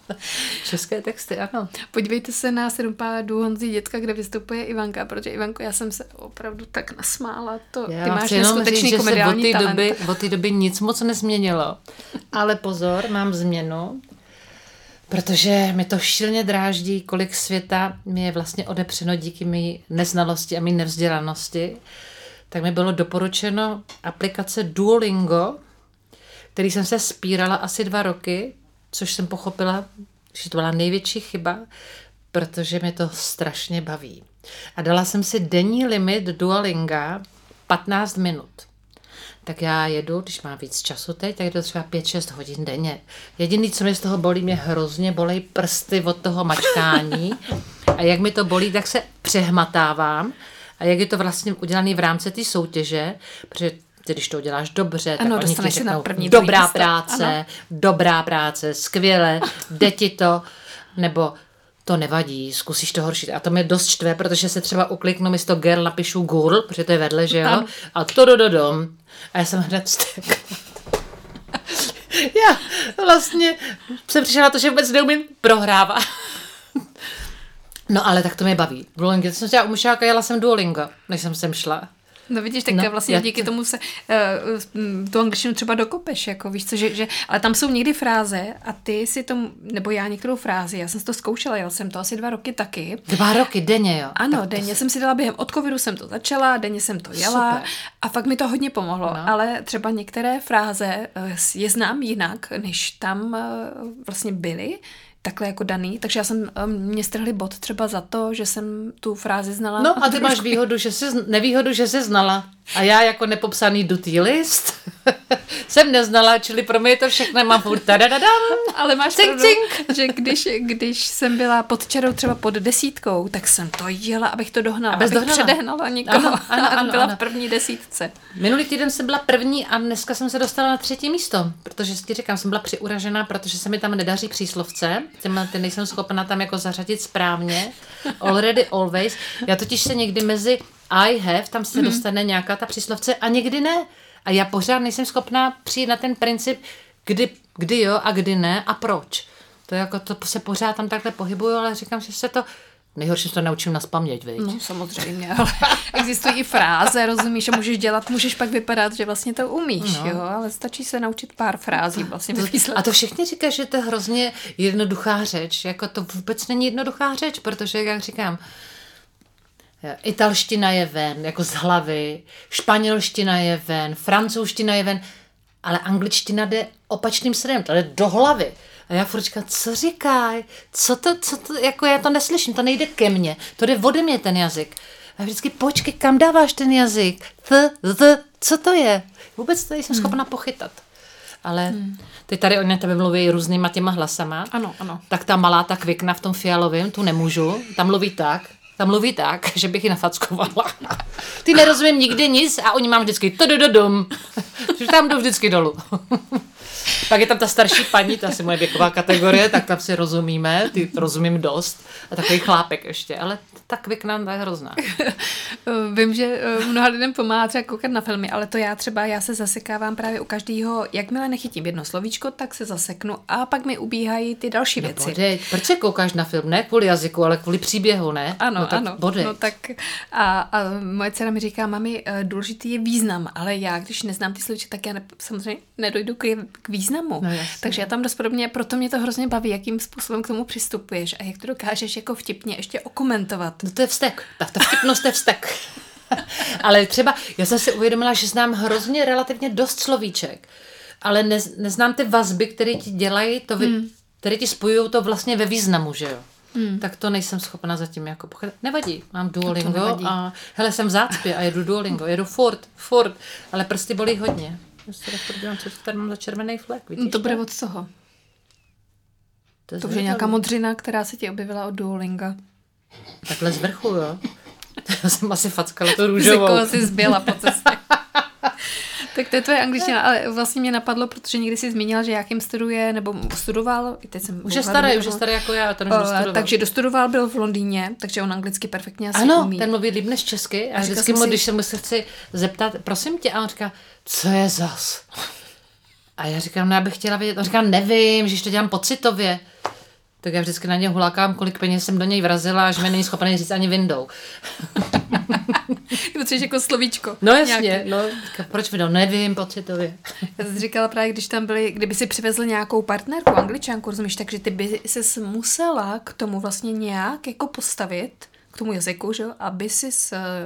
[SPEAKER 3] české texty, ano.
[SPEAKER 2] Podívejte se na sedm pádů Honzi Dětka, kde vystupuje Ivanka, protože Ivanko, já jsem se opravdu tak nasmála. To, já ty máš neskutečný říct, komediální
[SPEAKER 3] že se od té doby, od té doby nic moc nezměnilo. Ale pozor, mám změnu protože mi to šilně dráždí, kolik světa mi je vlastně odepřeno díky mý neznalosti a mý nevzdělanosti, tak mi bylo doporučeno aplikace Duolingo, který jsem se spírala asi dva roky, což jsem pochopila, že to byla největší chyba, protože mi to strašně baví. A dala jsem si denní limit Duolinga 15 minut tak já jedu, když mám víc času teď, tak jedu třeba 5-6 hodin denně. Jediný, co mě z toho bolí, mě hrozně bolí prsty od toho mačkání a jak mi to bolí, tak se přehmatávám a jak je to vlastně udělané v rámci té soutěže, protože ty, když to uděláš dobře,
[SPEAKER 2] ano,
[SPEAKER 3] tak oni
[SPEAKER 2] ti
[SPEAKER 3] řeknou,
[SPEAKER 2] první,
[SPEAKER 3] dobrá práce, ano. dobrá práce, skvěle, jde ti to, nebo to nevadí, zkusíš to horší. A to mě dost štve, protože se třeba ukliknu místo girl napíšu girl, protože to je vedle, že jo? Ano. A to do, do dom. A já jsem hned stek. já vlastně jsem přišla na to, že vůbec neumím prohrávat. no ale tak to mě baví. Duolingo, jsem chtěla u jela jsem Duolingo, než jsem sem šla.
[SPEAKER 2] No vidíš, tak no, vlastně díky to... tomu se uh, tu angličtinu třeba dokopeš, jako víš co, že, že, ale tam jsou někdy fráze a ty si to, nebo já některou frázi, já jsem to zkoušela, jel jsem to asi dva roky taky.
[SPEAKER 3] Dva roky denně, jo?
[SPEAKER 2] Ano, tak denně jsem si dala během od covidu jsem to začala, denně jsem to jela Super. a fakt mi to hodně pomohlo, no. ale třeba některé fráze uh, je znám jinak, než tam uh, vlastně byly, takhle jako daný, takže já jsem, um, mě strhli bod třeba za to, že jsem tu frázi znala.
[SPEAKER 3] No a ty máš výhodu, že jsi, nevýhodu, že jsi znala. A já jako nepopsaný dutý list jsem neznala, čili pro mě to všechno mám furt.
[SPEAKER 2] Ale máš cink, pravdu, cink. že když, když jsem byla pod čarou třeba pod desítkou, tak jsem to jela, abych to dohnala, abych dohnala. předehnala někoho ano, ano, ano, byla ano. v první desítce.
[SPEAKER 3] Minulý týden jsem byla první a dneska jsem se dostala na třetí místo, protože ti říkám, jsem byla přiuražená, protože se mi tam nedaří příslovce, těm, ty nejsem schopna tam jako zařadit správně, already, always. Já totiž se někdy mezi I have, tam se mm-hmm. dostane nějaká ta příslovce a někdy ne. A já pořád nejsem schopná přijít na ten princip, kdy, kdy jo a kdy ne a proč. To, jako, to se pořád tam takhle pohybuju, ale říkám, že se to Nejhorší, to naučím na spaměť, viď?
[SPEAKER 2] No, samozřejmě, ale existují i fráze, rozumíš, a můžeš dělat, můžeš pak vypadat, že vlastně to umíš, no. jo, ale stačí se naučit pár frází vlastně
[SPEAKER 3] A to všichni říkají, že to je hrozně jednoduchá řeč, jako to vůbec není jednoduchá řeč, protože, jak říkám, italština je ven, jako z hlavy, španělština je ven, francouzština je ven, ale angličtina jde opačným směrem, to jde do hlavy. A já furt říkám, co říkáš? Co to, co to, jako já to neslyším, to nejde ke mně, to jde ode mě ten jazyk. A vždycky, počkej, kam dáváš ten jazyk? Th, th, co to je? Vůbec to jsem hmm. schopna pochytat. Ale hmm. teď tady oni tebe mluví různýma těma hlasama.
[SPEAKER 2] Ano, ano.
[SPEAKER 3] Tak ta malá, ta kvikna v tom fialovém, tu nemůžu. Tam mluví tak. Tam mluví tak, že bych ji nafackovala. Ty nerozumím nikdy nic a oni mám vždycky to do dom. Tam jdu vždycky dolů. Pak je tam ta starší paní, to asi moje věková kategorie, tak tam si rozumíme, ty rozumím dost. A takový chlápek ještě, ale ta kvikna je hrozná.
[SPEAKER 2] Vím, že eh, mnoha lidem pomáhá třeba koukat na filmy, ale to já třeba, já se zasekávám právě u každého, jakmile nechytím jedno slovíčko, tak se zaseknu a pak mi ubíhají ty další no, věci.
[SPEAKER 3] Bodej. Proč se koukáš na film? Ne kvůli jazyku, ale kvůli příběhu, ne?
[SPEAKER 2] Ano,
[SPEAKER 3] no, tak
[SPEAKER 2] ano.
[SPEAKER 3] Bodej.
[SPEAKER 2] No tak a, a moje dcera mi říká, mami, eh, důležitý je význam, ale já, když neznám ty slovíčka, tak já ne, samozřejmě nedojdu k, k významu. No, Takže já tam dost podobně, proto mě to hrozně baví, jakým způsobem k tomu přistupuješ a jak to dokážeš jako vtipně ještě okomentovat.
[SPEAKER 3] No to je vztek. Ta, ta vtipnost je vztek. ale třeba, já jsem si uvědomila, že znám hrozně relativně dost slovíček, ale ne, neznám ty vazby, které ti dělají, to vy, hmm. které ti spojují to vlastně ve významu, že jo. Hmm. Tak to nejsem schopna zatím jako pochytit. Nevadí, mám Duolingo a hele, jsem v zácpě a jedu Duolingo, jedu furt, furt, ale prsty bolí hodně. Já se tak podívám, co tady mám za červený flek, vidíš?
[SPEAKER 2] No to bude od toho. To, to už je nějaká modřina, která se ti objevila od Duolinga.
[SPEAKER 3] Takhle z vrchu, jo. Já jsem asi fackala to růžovou.
[SPEAKER 2] Ty si zbyla po cestě. tak to je tvoje angličtina, ale vlastně mě napadlo, protože někdy jsi zmínila, že jakým studuje, nebo studoval,
[SPEAKER 3] teď jsem už je starý, už je starý jako já, ten už
[SPEAKER 2] dostudoval. Takže dostudoval, byl v Londýně, takže on anglicky perfektně asi
[SPEAKER 3] ano,
[SPEAKER 2] umí.
[SPEAKER 3] ten mluví líp než česky a, a vždycky mu, si... když se mu se chci zeptat, prosím tě, a on říká, co je zas? A já říkám, no já bych chtěla vědět, on říká, nevím, že to dělám pocitově tak já vždycky na ně hulákám, kolik peněz jsem do něj vrazila, že mi není schopný říct ani windou.
[SPEAKER 2] Potřebuješ jako slovíčko.
[SPEAKER 3] No jasně, nějaký. no, proč window? Nevím, pocitově.
[SPEAKER 2] Já jsem říkala právě, když tam byli, kdyby si přivezl nějakou partnerku, angličanku, rozumíš, takže ty by se musela k tomu vlastně nějak jako postavit, k tomu jazyku, že? aby si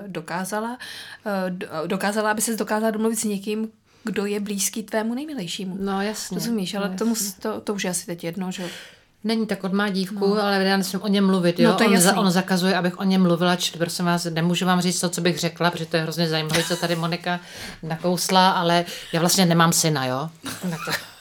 [SPEAKER 2] dokázala, eh, dokázala, aby se dokázala domluvit s někým, kdo je blízký tvému nejmilejšímu.
[SPEAKER 3] No jasně.
[SPEAKER 2] Rozumíš, ale
[SPEAKER 3] no,
[SPEAKER 2] tomu, to, to už je asi teď jedno, že
[SPEAKER 3] Není tak od má dívku, no. ale já nesmím o něm mluvit. Jo? No, to on, za, on zakazuje, abych o něm mluvila, či prosím vás, nemůžu vám říct to, co bych řekla, protože to je hrozně zajímavé, co tady Monika nakousla, ale já vlastně nemám syna, jo.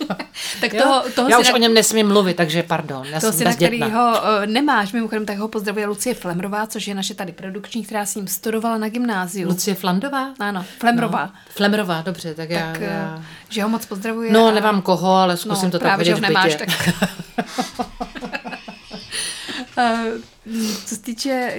[SPEAKER 2] tak toho, toho
[SPEAKER 3] já už o něm nesmím mluvit, takže pardon. Já
[SPEAKER 2] toho syna, který ho uh, nemáš, mimochodem, tak ho pozdravuje Lucie Flemrová, což je naše tady produkční, která s ním studovala na gymnáziu.
[SPEAKER 3] Lucie Flandová?
[SPEAKER 2] Ano, Flemrová. No,
[SPEAKER 3] Flemrová, dobře, tak, tak já, já...
[SPEAKER 2] Eh, že ho moc pozdravuje.
[SPEAKER 3] No, a... nemám koho, ale zkusím no, to
[SPEAKER 2] právě,
[SPEAKER 3] tak
[SPEAKER 2] vidět že ho nemáš, tak... co se týče,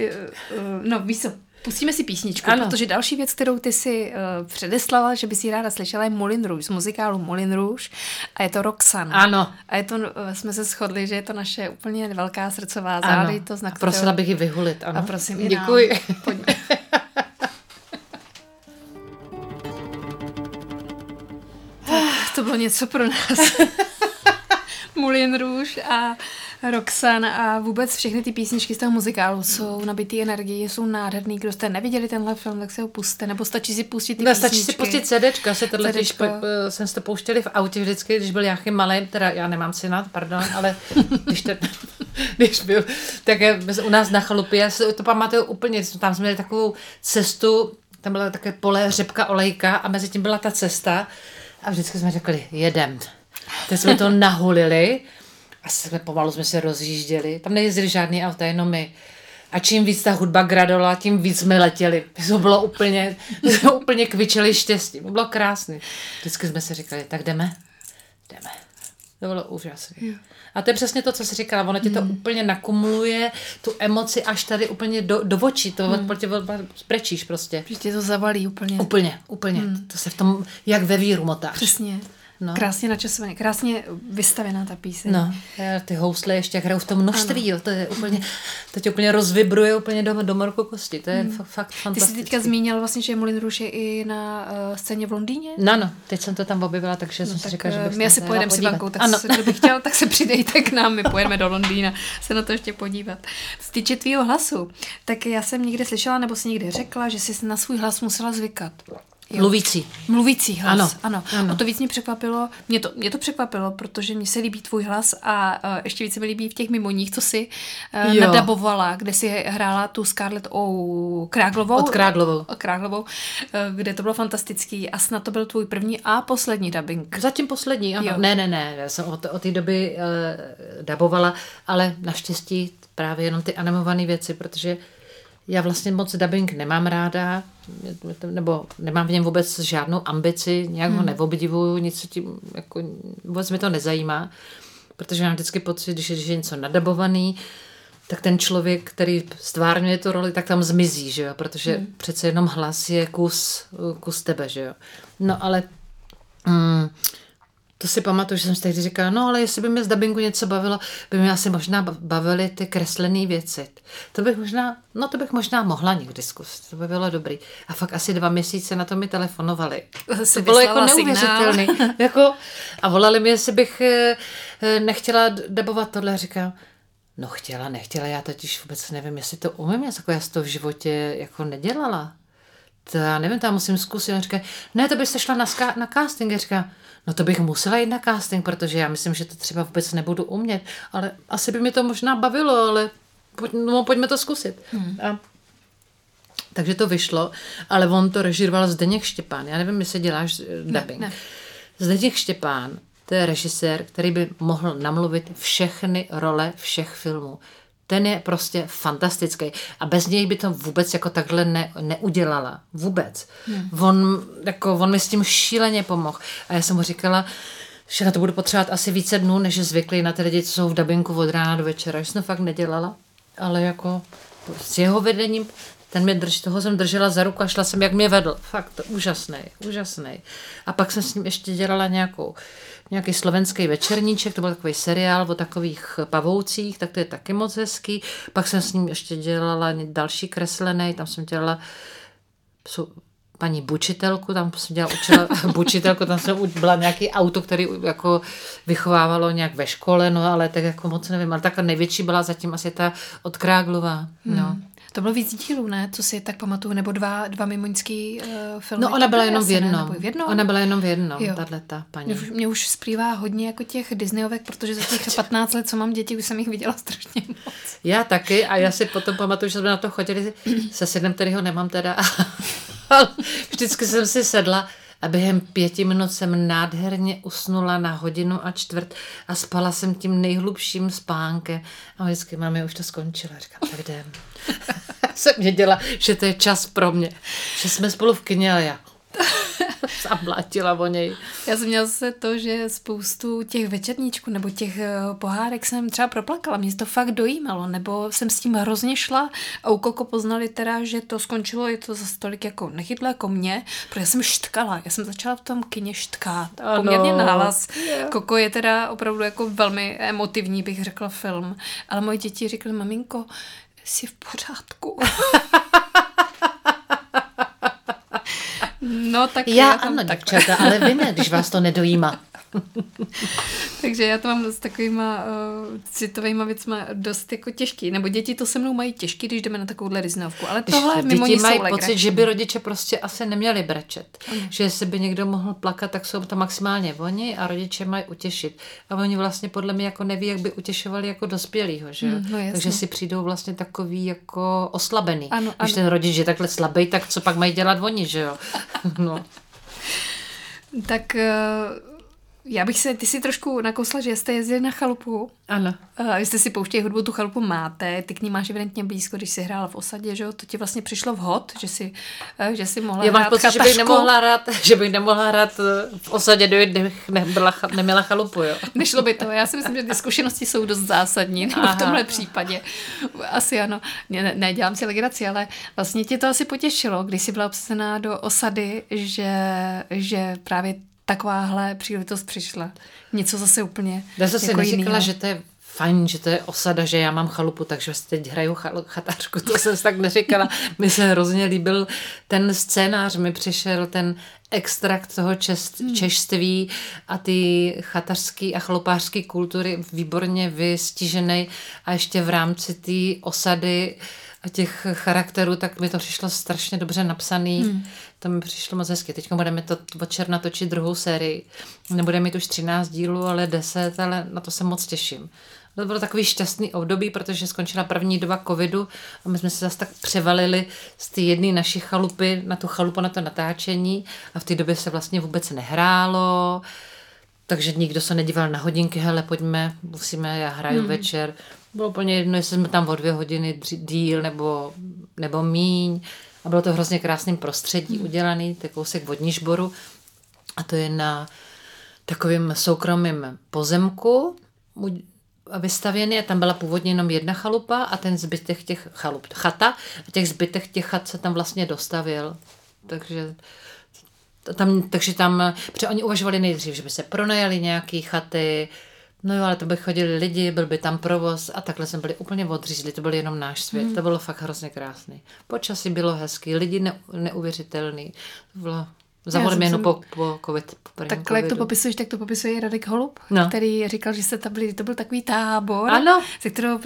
[SPEAKER 2] uh, no víš co, Pustíme si písničku, ano. protože další věc, kterou ty si uh, předeslala, že by si ráda slyšela, je Moulin Rouge, z muzikálu Moulin Rouge a je to Roxanne.
[SPEAKER 3] Ano.
[SPEAKER 2] A je to, uh, jsme se shodli, že je to naše úplně velká srdcová záda. To znak,
[SPEAKER 3] a prosila kterou... bych ji vyhulit, ano.
[SPEAKER 2] A prosím,
[SPEAKER 3] Děkuji.
[SPEAKER 2] Nám. Pojďme. to bylo něco pro nás. Moulin Rouge a Roxanne a vůbec všechny ty písničky z toho muzikálu jsou nabitý energie, jsou nádherný. Kdo jste neviděli tenhle film, tak se ho puste, nebo stačí si pustit ty
[SPEAKER 3] no, Stačí si pustit CDčka, se tohle když po, jsem to pouštěli v autě vždycky, když byl nějaký malý, teda já nemám syna, pardon, ale když, to, když byl, tak je, u nás na chalupě, já si to pamatuju úplně, tam jsme měli takovou cestu, tam byla také pole řepka olejka a mezi tím byla ta cesta a vždycky jsme řekli, jedem. Teď jsme to nahulili a jsme pomalu jsme se rozjížděli. Tam nejezdili žádný auta, jenom my. A čím víc ta hudba gradola, tím víc jsme letěli. To bylo úplně, jsme úplně kvičeli štěstí. To bylo krásné. Vždycky jsme si říkali, tak jdeme, jdeme. To bylo úžasné. A to je přesně to, co jsi říkala. Ono ti to mm. úplně nakumuluje, tu emoci až tady úplně do, do očí. To mm. tě sprečíš prostě.
[SPEAKER 2] Že to zavalí úplně.
[SPEAKER 3] Úplně, úplně. Mm. To se v tom, jak ve víru motáš.
[SPEAKER 2] Přesně. No. Krásně načasované, krásně vystavená ta píseň.
[SPEAKER 3] No, ty housle ještě hrajou v tom množství, jo, to je úplně, to tě úplně rozvibruje úplně do, do morku kosti, to je hmm. fakt fantastické.
[SPEAKER 2] Ty jsi teďka zmínil vlastně, že Moulin Rouge je i na uh, scéně v Londýně?
[SPEAKER 3] No, no, teď jsem to tam objevila, takže no, jsem si říkala, že bych
[SPEAKER 2] My asi pojedeme s Ivankou, tak ano. se, kdo by chtěl, tak se přidejte k nám, my pojedeme do Londýna se na to ještě podívat. Z týče tvýho hlasu, tak já jsem někde slyšela, nebo si někde řekla, že jsi na svůj hlas musela zvykat.
[SPEAKER 3] Jo. Mluvící.
[SPEAKER 2] Mluvící hlas, ano. ano. ano. O to víc mě překvapilo, mě to, mě to překvapilo, protože mě se líbí tvůj hlas a uh, ještě více mi líbí v těch mimoních, co si uh, nadabovala, kde si hrála tu Scarlett O. Kráglovou.
[SPEAKER 3] Od Kráglovou.
[SPEAKER 2] Od Kráglovou, uh, kde to bylo fantastický a snad to byl tvůj první a poslední dubbing.
[SPEAKER 3] Zatím poslední, ano. Jo. Ne, ne, ne, já jsem od, od té doby uh, dabovala, ale naštěstí právě jenom ty animované věci, protože já vlastně moc dubbing nemám ráda, nebo nemám v něm vůbec žádnou ambici, nějak hmm. ho neobdivuju, nic tím, jako, vůbec mi to nezajímá, protože mám vždycky pocit, když je, když je něco nadabovaný, tak ten člověk, který stvárňuje tu roli, tak tam zmizí, že jo? protože hmm. přece jenom hlas je kus, kus tebe, že jo. No ale mm, to si pamatuju, že jsem si tehdy říkala, no ale jestli by mě z dubbingu něco bavilo, by mě asi možná bavily ty kreslené věci. To bych možná, no to bych možná mohla někdy zkusit, to by bylo dobrý. A fakt asi dva měsíce na to mi telefonovali. To bylo jako neuvěřitelné. jako, a volali mi, jestli bych eh, eh, nechtěla dabovat tohle. Říkám, no chtěla, nechtěla, já totiž vůbec nevím, jestli to umím, jako já to v životě jako nedělala. To já nevím, tam musím zkusit. On říká, ne, to byste šla na, ska- na casting. Já říkám, no to bych musela jít na casting, protože já myslím, že to třeba vůbec nebudu umět, ale asi by mi to možná bavilo, ale pojď, no, pojďme to zkusit. Hmm. A takže to vyšlo, ale on to režíroval Zdeněk Štěpán. Já nevím, jestli děláš eh, dubbing. Ne, ne. Zdeněk Štěpán, to je režisér, který by mohl namluvit všechny role všech filmů. Ten je prostě fantastický. A bez něj by to vůbec jako takhle ne, neudělala. Vůbec. Hmm. On, jako, on mi s tím šíleně pomohl. A já jsem mu říkala, že na to budu potřebovat asi více dnů, než je zvyklý na ty lidi, co jsou v dabinku od rána do večera. Že jsem to fakt nedělala. Ale jako s jeho vedením ten mě drž, toho jsem držela za ruku a šla jsem, jak mě vedl. Fakt úžasný, úžasný. A pak jsem s ním ještě dělala nějakou, nějaký slovenský večerníček, to byl takový seriál o takových pavoucích, tak to je taky moc hezký. Pak jsem s ním ještě dělala další kreslený, tam jsem dělala paní bučitelku, tam jsem dělala učila bučitelku, tam jsem byla nějaký auto, který jako vychovávalo nějak ve škole, no ale tak jako moc nevím, ale tak největší byla zatím asi ta od Kráglova, no. Hmm.
[SPEAKER 2] To bylo víc dílů, ne? Co si tak pamatuju, nebo dva, dva mimoňský uh, filmy.
[SPEAKER 3] No ona byla jenom v jednom. v jednom. Ona byla jenom v jednom, tahle ta paní.
[SPEAKER 2] Mě už, mě už splývá hodně jako těch Disneyovek, protože za těch 15 let, co mám děti, už jsem jich viděla strašně moc.
[SPEAKER 3] Já taky a já si potom pamatuju, že jsme na to chodili se synem, kterýho nemám teda. Vždycky jsem si sedla a během pěti minut jsem nádherně usnula na hodinu a čtvrt a spala jsem tím nejhlubším spánkem. A vždycky máme už to skončilo. Říkám, tak jdem. jsem věděla, že to je čas pro mě. Že jsme spolu v kyně, ale já Zamlátila o něj.
[SPEAKER 2] Já jsem měla zase to, že spoustu těch večerníčků nebo těch eh, pohárek jsem třeba proplakala. Mě to fakt dojímalo, nebo jsem s tím hrozně šla a u Koko poznali teda, že to skončilo, je to zase tolik jako nechytlo jako mě, protože jsem štkala. Já jsem začala v tom kině štkát. Ano. Poměrně nahlas. Yeah. Koko je teda opravdu jako velmi emotivní, bych řekla, film. Ale moje děti řekly, maminko, jsi v pořádku. No tak
[SPEAKER 3] já, já ano, děvčata, ale vy ne, když vás to nedojíma.
[SPEAKER 2] Takže já to mám s takovýma uh, citovými věcmi dost jako těžký. Nebo děti to se mnou mají těžký, když jdeme na takovouhle rizinovku. Ale tohle mimo
[SPEAKER 3] Děti mají pocit, legrační. že by rodiče prostě asi neměli brečet. Mm. Že jestli by někdo mohl plakat, tak jsou to maximálně oni a rodiče mají utěšit. A oni vlastně podle mě jako neví, jak by utěšovali jako dospělýho. Že? Mm, no Takže si přijdou vlastně takový jako oslabený. Ano, když ano. ten rodič je takhle slabý, tak co pak mají dělat oni, že jo? No.
[SPEAKER 2] tak uh já bych se, ty si trošku nakousla, že jste jezdili na chalupu.
[SPEAKER 3] Ano.
[SPEAKER 2] A vy jste si pouštěli hudbu, tu chalupu máte, ty k ní máš evidentně blízko, když jsi hrála v osadě, že jo? To ti vlastně přišlo vhod, že si, eh, že si mohla Já hrát pocit,
[SPEAKER 3] že bych nemohla hrát, že bych nemohla hrát eh, v osadě, kdybych nebyla, neměla chalupu, jo?
[SPEAKER 2] Nešlo by to. Já si myslím, že ty zkušenosti jsou dost zásadní, nebo v tomhle případě. Asi ano. Ne, ne, dělám si legraci, ale vlastně tě to asi potěšilo, když jsi byla obsazená do osady, že, že právě takováhle příležitost přišla. Něco zase úplně
[SPEAKER 3] Já jsem jako si neříkala, že to je fajn, že to je osada, že já mám chalupu, takže teď hraju chatářku, to jsem si tak neříkala. Mi se hrozně líbil ten scénář, mi přišel ten extrakt toho čest, hmm. češství a ty chatařské a chalupářské kultury výborně vystižený a ještě v rámci té osady a těch charakterů, tak mi to přišlo strašně dobře napsaný. Hmm. To mi přišlo moc hezky. Teď budeme to od června točit druhou sérii. Nebudeme mít už 13 dílů, ale 10, ale na to se moc těším. To bylo takový šťastný období, protože skončila první doba covidu a my jsme se zase tak převalili z té jedné naší chalupy na tu chalupu na to natáčení a v té době se vlastně vůbec nehrálo, takže nikdo se nedíval na hodinky, hele, pojďme, musíme, já hraju hmm. večer. Bylo úplně jedno, jestli jsme tam o dvě hodiny díl nebo, nebo míň. A bylo to hrozně krásným prostředí hmm. udělaný, to je kousek vodní žboru. A to je na takovém soukromém pozemku vystavěný a tam byla původně jenom jedna chalupa a ten zbytek těch chalup, chata a těch zbytek těch chat se tam vlastně dostavil. Takže tam, takže tam, protože oni uvažovali nejdřív, že by se pronajali nějaký chaty, No jo, ale to by chodili lidi, byl by tam provoz a takhle jsme byli úplně odřízli, to byl jenom náš svět, mm. to bylo fakt hrozně krásný. Počasí bylo hezký, lidi ne, neuvěřitelný, to bylo za odměnu jsem... po, po COVID.
[SPEAKER 2] Po tak covidu. jak to popisuješ, tak to popisuje Radek Holub, no. který říkal, že se tam byli, to byl takový tábor,
[SPEAKER 3] ano.
[SPEAKER 2] ze kterého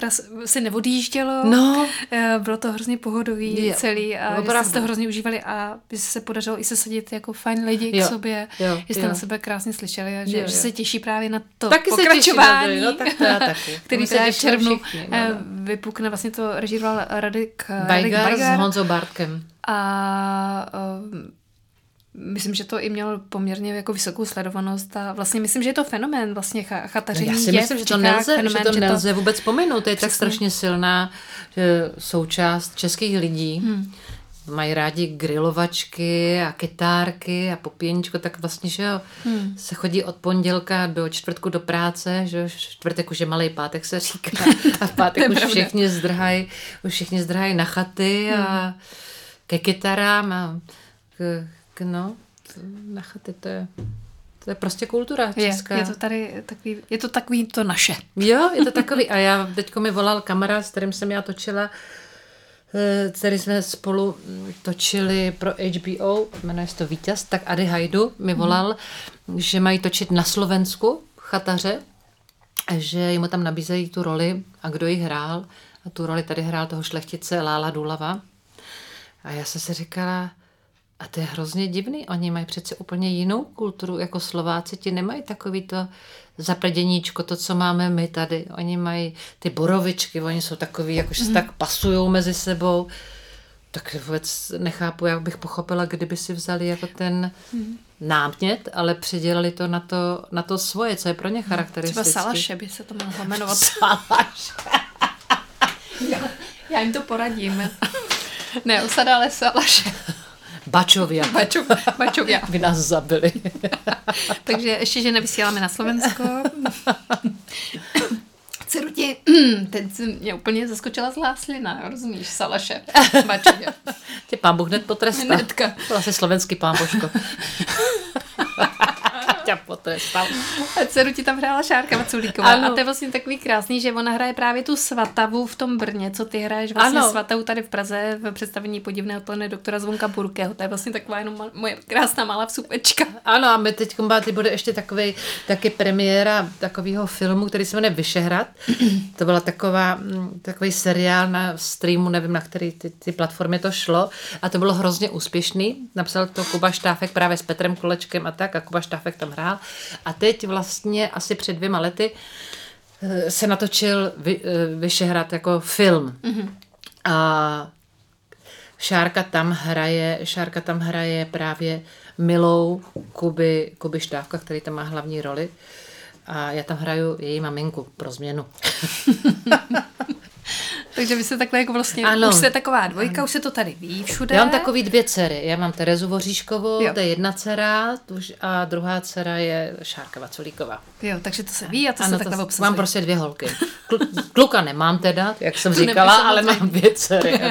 [SPEAKER 2] se neodjíždělo.
[SPEAKER 3] No.
[SPEAKER 2] Eh, bylo to hrozně pohodový jo. celý a že jste to hrozně užívali a by se podařilo i se sadit jako fajn lidi jo. k sobě, jo. že jste jo. na sebe krásně slyšeli a že, jo, jo. že se těší právě na to taky pokračování, se těší, no, tak to já taky. který se v červnu všichni, no, no. vypukne. Vlastně to režíroval Radek
[SPEAKER 3] Bajgar, Radek Bajgar s Honzou Bartkem.
[SPEAKER 2] A myslím, že to i mělo poměrně jako vysokou sledovanost a vlastně myslím, že je to fenomén vlastně chataření.
[SPEAKER 3] Já si
[SPEAKER 2] je
[SPEAKER 3] myslím, že to nelze, fenomén, že to nelze to... vůbec pominout. To je Přesně. tak strašně silná že součást českých lidí. Hmm mají rádi grilovačky a kytárky a popěníčko, tak vlastně, že jo, hmm. se chodí od pondělka do čtvrtku do práce, že jo, čtvrtek už je malý pátek se říká a v pátek už všichni zdrhají, už všichni zdrhají na chaty a hmm. ke kytarám a k no, na chaty to je to je prostě kultura česká.
[SPEAKER 2] Je, je to tady takový, je to takový to naše.
[SPEAKER 3] Jo, je to takový. A já, teďko mi volal kamarád, s kterým jsem já točila Eh, který jsme spolu točili pro HBO, jmenuje se to Vítěz, tak Ady Hajdu mi mhm. volal, mm. že mají točit na Slovensku chataře, že jim tam nabízejí tu roli a kdo ji hrál. A tu roli tady hrál toho šlechtice Lála Dulava. A já jsem si říkala, a to je hrozně divný, oni mají přece úplně jinou kulturu, jako Slováci, ti nemají takový to zaprděníčko, to, co máme my tady. Oni mají ty borovičky, oni jsou takový, jakože se mm. tak pasují mezi sebou. Tak vůbec nechápu, jak bych pochopila, kdyby si vzali jako ten mm. námět, ale předělali to na to, na to svoje, co je pro ně charakteristické.
[SPEAKER 2] Třeba Salaše by se to mohlo jmenovat.
[SPEAKER 3] Salaše.
[SPEAKER 2] já, já jim to poradím. ne, osada, ale Salaše.
[SPEAKER 3] Bačovia.
[SPEAKER 2] Bačov, bačovia.
[SPEAKER 3] Vy nás zabili.
[SPEAKER 2] Takže ještě, že nevysíláme na Slovensko. Ceruti, teď mě úplně zaskočila zlá slina, rozumíš, Salaše, bačovia.
[SPEAKER 3] Tě pán Bůh hned potrestá.
[SPEAKER 2] Hnedka.
[SPEAKER 3] To asi slovenský pán Božko tě potrestal.
[SPEAKER 2] A dceru ti tam hrála Šárka Vaculíková. Ano. A to je vlastně takový krásný, že ona hraje právě tu svatavu v tom Brně, co ty hraješ vlastně ano. svatavu tady v Praze v představení podivného odpoledne doktora Zvonka Burkého. To je vlastně taková jenom mal, moje krásná malá vsupečka.
[SPEAKER 3] Ano, a my teď ty bude ještě takový taky premiéra takového filmu, který se jmenuje Vyšehrad. to byla taková, mm, takový seriál na streamu, nevím na který ty, ty platformy to šlo. A to bylo hrozně úspěšný. Napsal to Kuba Štáfek právě s Petrem Kolečkem a tak. A Kuba Štáfek tam hrál. A teď vlastně asi před dvěma lety eh, se natočil vy, eh, Vyšehrad jako film. Mm-hmm. A Šárka tam hraje, Šárka tam hraje právě milou Kuby, Kuby Štávka, který tam má hlavní roli. A já tam hraju její maminku pro změnu.
[SPEAKER 2] Takže vy jste takhle jako vlastně, ano. už jste taková dvojka, ano. už se to tady ví všude.
[SPEAKER 3] Já mám takový dvě dcery. Já mám Terezu Voříškovou, jo. to je jedna dcera, a druhá dcera je Šárka Vaculíková.
[SPEAKER 2] Jo, takže to se ví a to ano, se takhle obsazuje.
[SPEAKER 3] Mám prostě dvě holky. Kluka nemám teda, jak jsem to říkala, ale mám dvě dcery.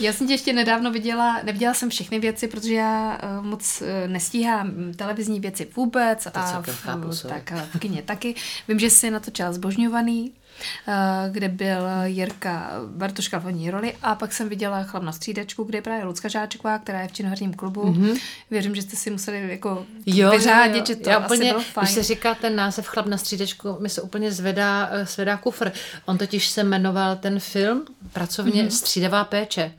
[SPEAKER 2] Já jsem tě ještě nedávno viděla, neviděla jsem všechny věci, protože já uh, moc uh, nestíhám televizní věci vůbec
[SPEAKER 3] a, a v, chápu,
[SPEAKER 2] tak, v kině taky. Vím, že jsi na to čas zbožňovaný, Eh, kde byl Jirka Bartoška v hlavní roli a pak jsem viděla Chlap na střídačku, kde je právě Lucka Žáčková, která je v činoherním klubu. Mm-hmm. Věřím, že jste si museli jako jo, vyřádit, jo, jo. že to Já asi úplně, bylo fajn.
[SPEAKER 3] Když se říká ten název Chlap na střídačku, mi se úplně zvedá, eh, zvedá kufr. On totiž se jmenoval ten film pracovně mm-hmm. Střídavá péče.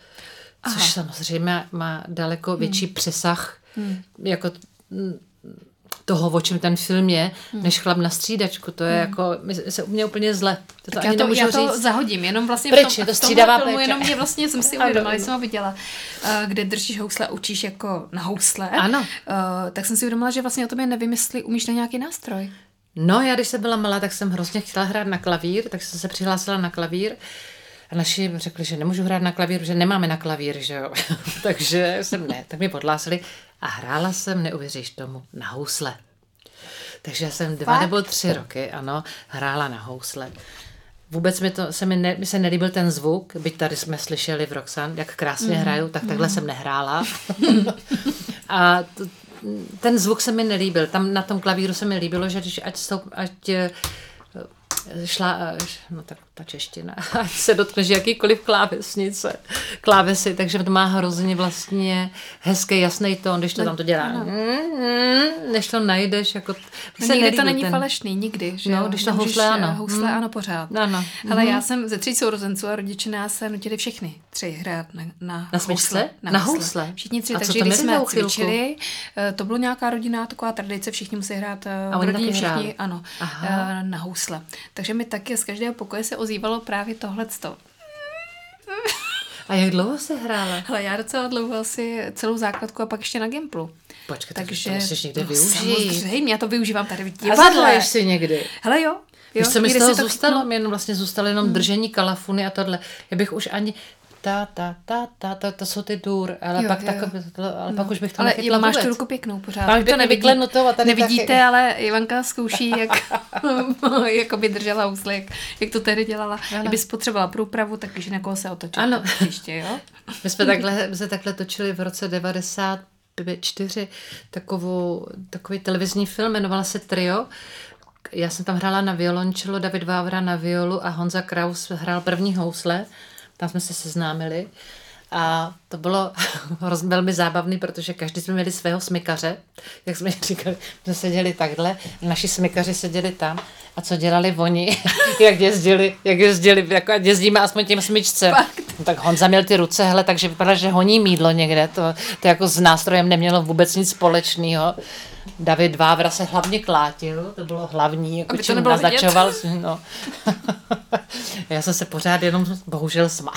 [SPEAKER 3] Což Aha. samozřejmě má daleko větší hmm. přesah hmm. jako toho, o čem ten film je, hmm. než chlap na střídačku. To je hmm. jako, my se u mě úplně zle.
[SPEAKER 2] To, to ani já to, já to říct. zahodím, jenom vlastně
[SPEAKER 3] Pryč, v, tom, je to střídavá
[SPEAKER 2] v filmu, jenom mě vlastně jsem si uvědomila, jsem ho viděla, uh, kde držíš housle a učíš jako na housle.
[SPEAKER 3] Ano. Uh,
[SPEAKER 2] tak jsem si uvědomila, že vlastně o tobě nevím, jestli umíš na nějaký nástroj.
[SPEAKER 3] No, já když jsem byla malá, tak jsem hrozně chtěla hrát na klavír, tak jsem se přihlásila na klavír. A naši řekli, že nemůžu hrát na klavír, že nemáme na klavír, že jo. Takže jsem ne, tak mi podlásili a hrála jsem, neuvěříš tomu, na housle. Takže já jsem dva Fakt? nebo tři roky, ano, hrála na housle. Vůbec mi, to, se mi, ne, mi se nelíbil ten zvuk, byť tady jsme slyšeli v Roxan, jak krásně mm. hraju, tak takhle mm. jsem nehrála. a to, ten zvuk se mi nelíbil. Tam na tom klavíru se mi líbilo, že když ať, stoup, ať šla, no tak ta čeština, ať se dotkneš jakýkoliv klávesnice, klávesy, takže to má hrozně vlastně hezký, jasný tón, když to tam to dělá. Mm, než to najdeš, jako
[SPEAKER 2] no, se nikdy to není ten... falešný, nikdy. Že
[SPEAKER 3] no, když to housle ano.
[SPEAKER 2] Housle mm. ano pořád.
[SPEAKER 3] Ano.
[SPEAKER 2] Ale já jsem ze tří sourozenců a rodiče nás se nutili všechny tři hrát na, na,
[SPEAKER 3] na housle.
[SPEAKER 2] Na,
[SPEAKER 3] na housle.
[SPEAKER 2] Všichni tři, a takže když jsme cvičili, eh, to bylo nějaká rodinná taková tradice, všichni musí hrát eh, a v rodině, všichni, ano, Aha. Eh, na housle. Takže mi taky z každého pokoje se ozývalo právě tohleto.
[SPEAKER 3] A jak dlouho jsi hrála?
[SPEAKER 2] Ale já docela dlouho asi celou základku a pak ještě na Gimplu.
[SPEAKER 3] Počkej, takže to musíš někde no, využít.
[SPEAKER 2] Samozřejmě, já to využívám tady v
[SPEAKER 3] divadle. A si někdy?
[SPEAKER 2] Hele jo,
[SPEAKER 3] Jo, Víš, co mi z toho zůstalo? No. Jen vlastně zůstalo jenom hmm. držení kalafuny a tohle. Já bych už ani, ta, ta, ta, ta, ta, to jsou ty dur, ale, jo, pak, jo. Tak, ale no. pak už bych to
[SPEAKER 2] Ale Ila, máš tu ruku pěknou pořád.
[SPEAKER 3] Máš to nevyklenutou a tady
[SPEAKER 2] Nevidíte, taky. ale Ivanka zkouší, jak jako by držela úsly, jak, jak to tehdy dělala. Ano. Kdyby spotřebovala průpravu, tak když na koho se otočit.
[SPEAKER 3] Ano.
[SPEAKER 2] Příště, jo?
[SPEAKER 3] My jsme takhle, my jsme takhle točili v roce 94 takovou, takový televizní film, jmenovala se Trio já jsem tam hrála na violončelo, David Vávra na violu a Honza Kraus hrál první housle. Tam jsme se seznámili. A to bylo velmi zábavné, protože každý jsme měli svého smykaře, jak jsme říkali, jsme seděli takhle, naši smykaři seděli tam a co dělali oni, jak jezdili, jak jezdili, jako jezdíme aspoň tím smyčcem. No, tak Honza měl ty ruce, hele, takže vypadá, že honí mídlo někde, to, to jako s nástrojem nemělo vůbec nic společného. David Vávra se hlavně klátil, to bylo hlavní, jako čím naznačoval. No. Já jsem se pořád jenom bohužel smál.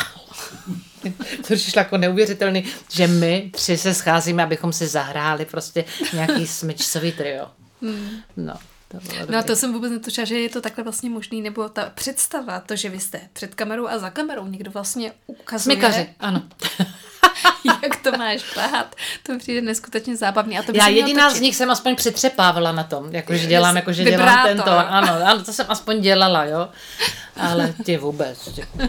[SPEAKER 3] to přišlo jako neuvěřitelný, že my tři se scházíme, abychom si zahráli prostě nějaký smyčcový trio. Hmm. No.
[SPEAKER 2] To no a to jsem vůbec netušila, že je to takhle vlastně možný, nebo ta představa, to, že vy jste před kamerou a za kamerou někdo vlastně ukazuje.
[SPEAKER 3] Smykaři, ano.
[SPEAKER 2] jak to máš plát. To přijde neskutečně zábavný. A to
[SPEAKER 3] Já jediná z nich jsem aspoň přetřepávala na tom, jakože dělám, jakože dělám tento. Ano, ano, to jsem aspoň dělala, jo. Ale ty vůbec. Ty.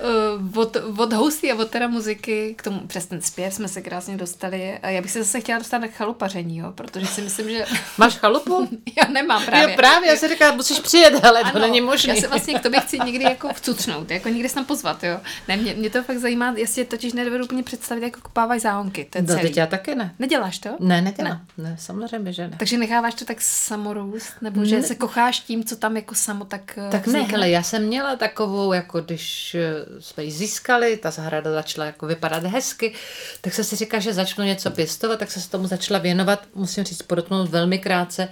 [SPEAKER 2] Uh, od, od housty a od teda muziky k tomu přes ten zpěv jsme se krásně dostali. A já bych se zase chtěla dostat k chalupaření, jo, protože si myslím, že...
[SPEAKER 3] Máš chalupu?
[SPEAKER 2] já nemám právě.
[SPEAKER 3] Jo, právě, já si říkám, musíš přijet, ale ano, to není možné.
[SPEAKER 2] Já se vlastně k tobě chci někdy jako vcucnout, jako někdy se tam pozvat, jo. Ne, mě, mě to fakt zajímá, jestli totiž nedovedu úplně představit, jako kopávají záhonky. To
[SPEAKER 3] no, teď já taky ne.
[SPEAKER 2] Neděláš to?
[SPEAKER 3] Ne, nedělám. Ne. ne, samozřejmě, že ne.
[SPEAKER 2] Takže necháváš to tak samorůst, nebo že ne. se kocháš tím, co tam jako samo tak
[SPEAKER 3] eh, Tak vznikne? ne, hele, já jsem měla takovou, jako když eh, jsme ji získali, ta zahrada začala jako vypadat hezky, tak se si říká, že začnu něco pěstovat, tak se tomu začala věnovat, musím říct, podotknout velmi krátce,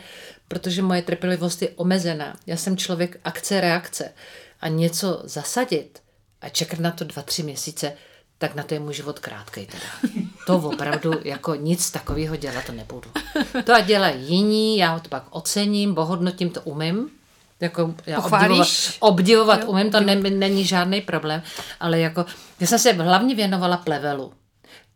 [SPEAKER 3] protože moje trpělivost je omezená. Já jsem člověk akce, reakce. A něco zasadit a čekat na to dva, tři měsíce, tak na to je můj život krátkej teda. To opravdu jako nic takového dělat to nebudu. To a dělají jiní, já ho to pak ocením, bohodnotím, to umím, jako já obdivovat, obdivovat jo, umím, to ne, není žádný problém, ale jako, já jsem se hlavně věnovala plevelu.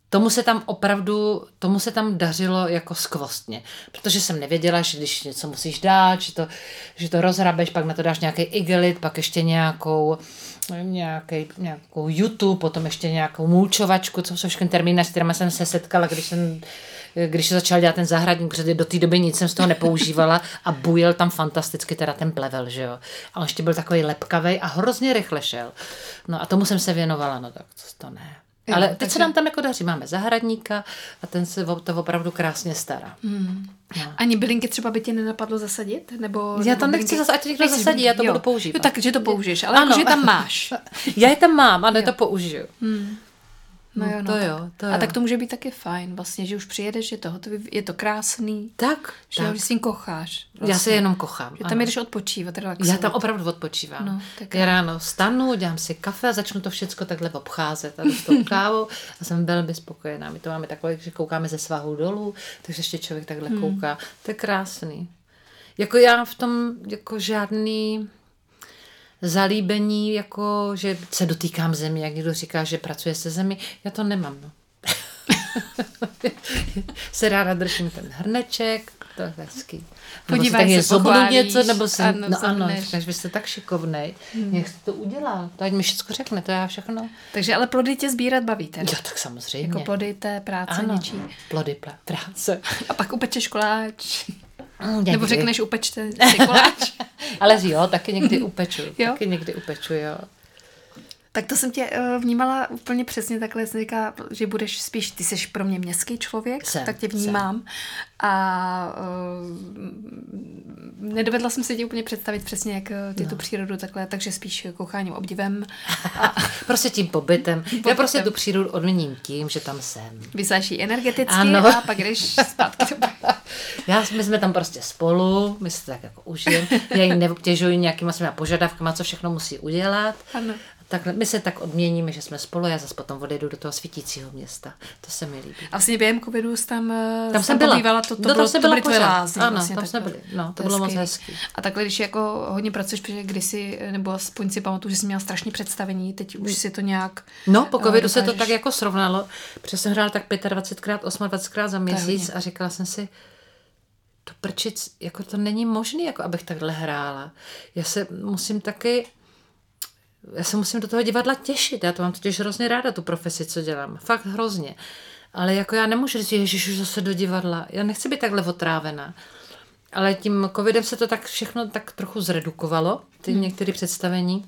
[SPEAKER 3] Tomu se tam opravdu, tomu se tam dařilo jako skvostně, protože jsem nevěděla, že když něco musíš dát, že to, že to rozhrabeš, pak na to dáš nějaký igelit, pak ještě nějakou, nějaký, nějakou YouTube, potom ještě nějakou mulčovačku, co jsou všechny termíny, s kterými jsem se setkala, když jsem když se začal dělat ten zahradník, protože do té doby nic jsem z toho nepoužívala a bujel tam fantasticky teda ten plevel, že jo. A on ještě byl takový lepkavý a hrozně rychle šel. No a tomu jsem se věnovala, no tak to ne. Jo, Ale teď takže... se nám tam jako daří. Máme zahradníka a ten se to opravdu krásně stará. Hmm.
[SPEAKER 2] No. Ani bylinky třeba by tě nenapadlo zasadit? Nebo,
[SPEAKER 3] já tam nechci zasadit, ať někdo zasadí, já to jo. budu používat.
[SPEAKER 2] Jo, takže to použiješ, ale ano. Jako, že tam máš.
[SPEAKER 3] já je tam mám, ale to použiju. Hmm.
[SPEAKER 2] No, jo, no, to jo, to jo. A tak to může být taky fajn, vlastně, že už přijedeš, je to hotový, je to krásný.
[SPEAKER 3] Tak,
[SPEAKER 2] že
[SPEAKER 3] tak.
[SPEAKER 2] s tím kocháš.
[SPEAKER 3] Vlastně. Já se jenom kochám.
[SPEAKER 2] Že tam jdeš odpočívat, relaxovat.
[SPEAKER 3] Já tam opravdu odpočívám. No, tak Já ráno vstanu, dělám si kafe a začnu to všechno takhle obcházet a dostanu kávu a jsem velmi spokojená. My to máme takové, že koukáme ze svahu dolů, takže ještě člověk takhle hmm. kouká. To je krásný. Jako já v tom jako žádný zalíbení, jako že se dotýkám země, jak někdo říká, že pracuje se zemi, já to nemám. No. se ráda držím ten hrneček, to je hezký.
[SPEAKER 2] Podívej se,
[SPEAKER 3] se pochválíš. něco, nebo se, ano, no ano, říkáš, vy jste tak šikovnej, hmm. jak jste to udělal, to ať mi všechno řekne, to já všechno.
[SPEAKER 2] Takže ale plody tě sbírat baví teda.
[SPEAKER 3] Jo, tak samozřejmě.
[SPEAKER 2] Jako plody té práce
[SPEAKER 3] ano,
[SPEAKER 2] něčí.
[SPEAKER 3] plody práce.
[SPEAKER 2] A pak upečeš koláč. Někdy. Nebo řekneš upečte si koláč.
[SPEAKER 3] Ale jo, taky někdy upeču. jo? Taky někdy upeču, jo.
[SPEAKER 2] Tak to jsem tě uh, vnímala úplně přesně takhle, jsem říká, že budeš spíš, ty jsi pro mě městský člověk, jsem, tak tě vnímám. Jsem. A uh, nedovedla jsem si tě úplně představit přesně, jak eh, ty no. tu přírodu takhle, takže spíš koucháním, obdivem.
[SPEAKER 3] A... prostě tím pobytem. pobytem. Já prostě tu přírodu odměním tím, že tam jsem.
[SPEAKER 2] Vysáší energeticky ano. a pak jdeš zpátky
[SPEAKER 3] Já, my jsme tam prostě spolu, my se tak jako užijeme. Já ji neobtěžuji nějakýma svými požadavkama, co všechno musí udělat.
[SPEAKER 2] Ano
[SPEAKER 3] tak, my se tak odměníme, že jsme spolu, já zase potom odjedu do toho svítícího města. To se mi líbí.
[SPEAKER 2] A vlastně během covidu jsi tam, eh,
[SPEAKER 3] Tam jsem byla.
[SPEAKER 2] pobývala, to, to,
[SPEAKER 3] No, tam
[SPEAKER 2] bylo,
[SPEAKER 3] jsem
[SPEAKER 2] to
[SPEAKER 3] byla
[SPEAKER 2] byly tvoje lázně.
[SPEAKER 3] Ano,
[SPEAKER 2] vlastně,
[SPEAKER 3] tam jsme byli. No, to
[SPEAKER 2] je
[SPEAKER 3] bylo moc hezký.
[SPEAKER 2] A takhle, když jako hodně pracuješ, protože kdysi, nebo aspoň si pamatuju, že jsi měla strašně představení, teď už si to nějak
[SPEAKER 3] No, po
[SPEAKER 2] eh,
[SPEAKER 3] covidu se to
[SPEAKER 2] dokážeš-
[SPEAKER 3] tak jako srovnalo. Protože jsem hrála tak 25krát, 28krát za měsíc a říkala jsem si, to prčic, jako to není možné, jako abych takhle hrála. Já se musím taky, já se musím do toho divadla těšit. Já to mám totiž hrozně ráda, tu profesi, co dělám. Fakt hrozně. Ale jako já nemůžu říct, ježiš, už zase do divadla. Já nechci být takhle otrávená. Ale tím covidem se to tak všechno tak trochu zredukovalo, ty hmm. některé představení.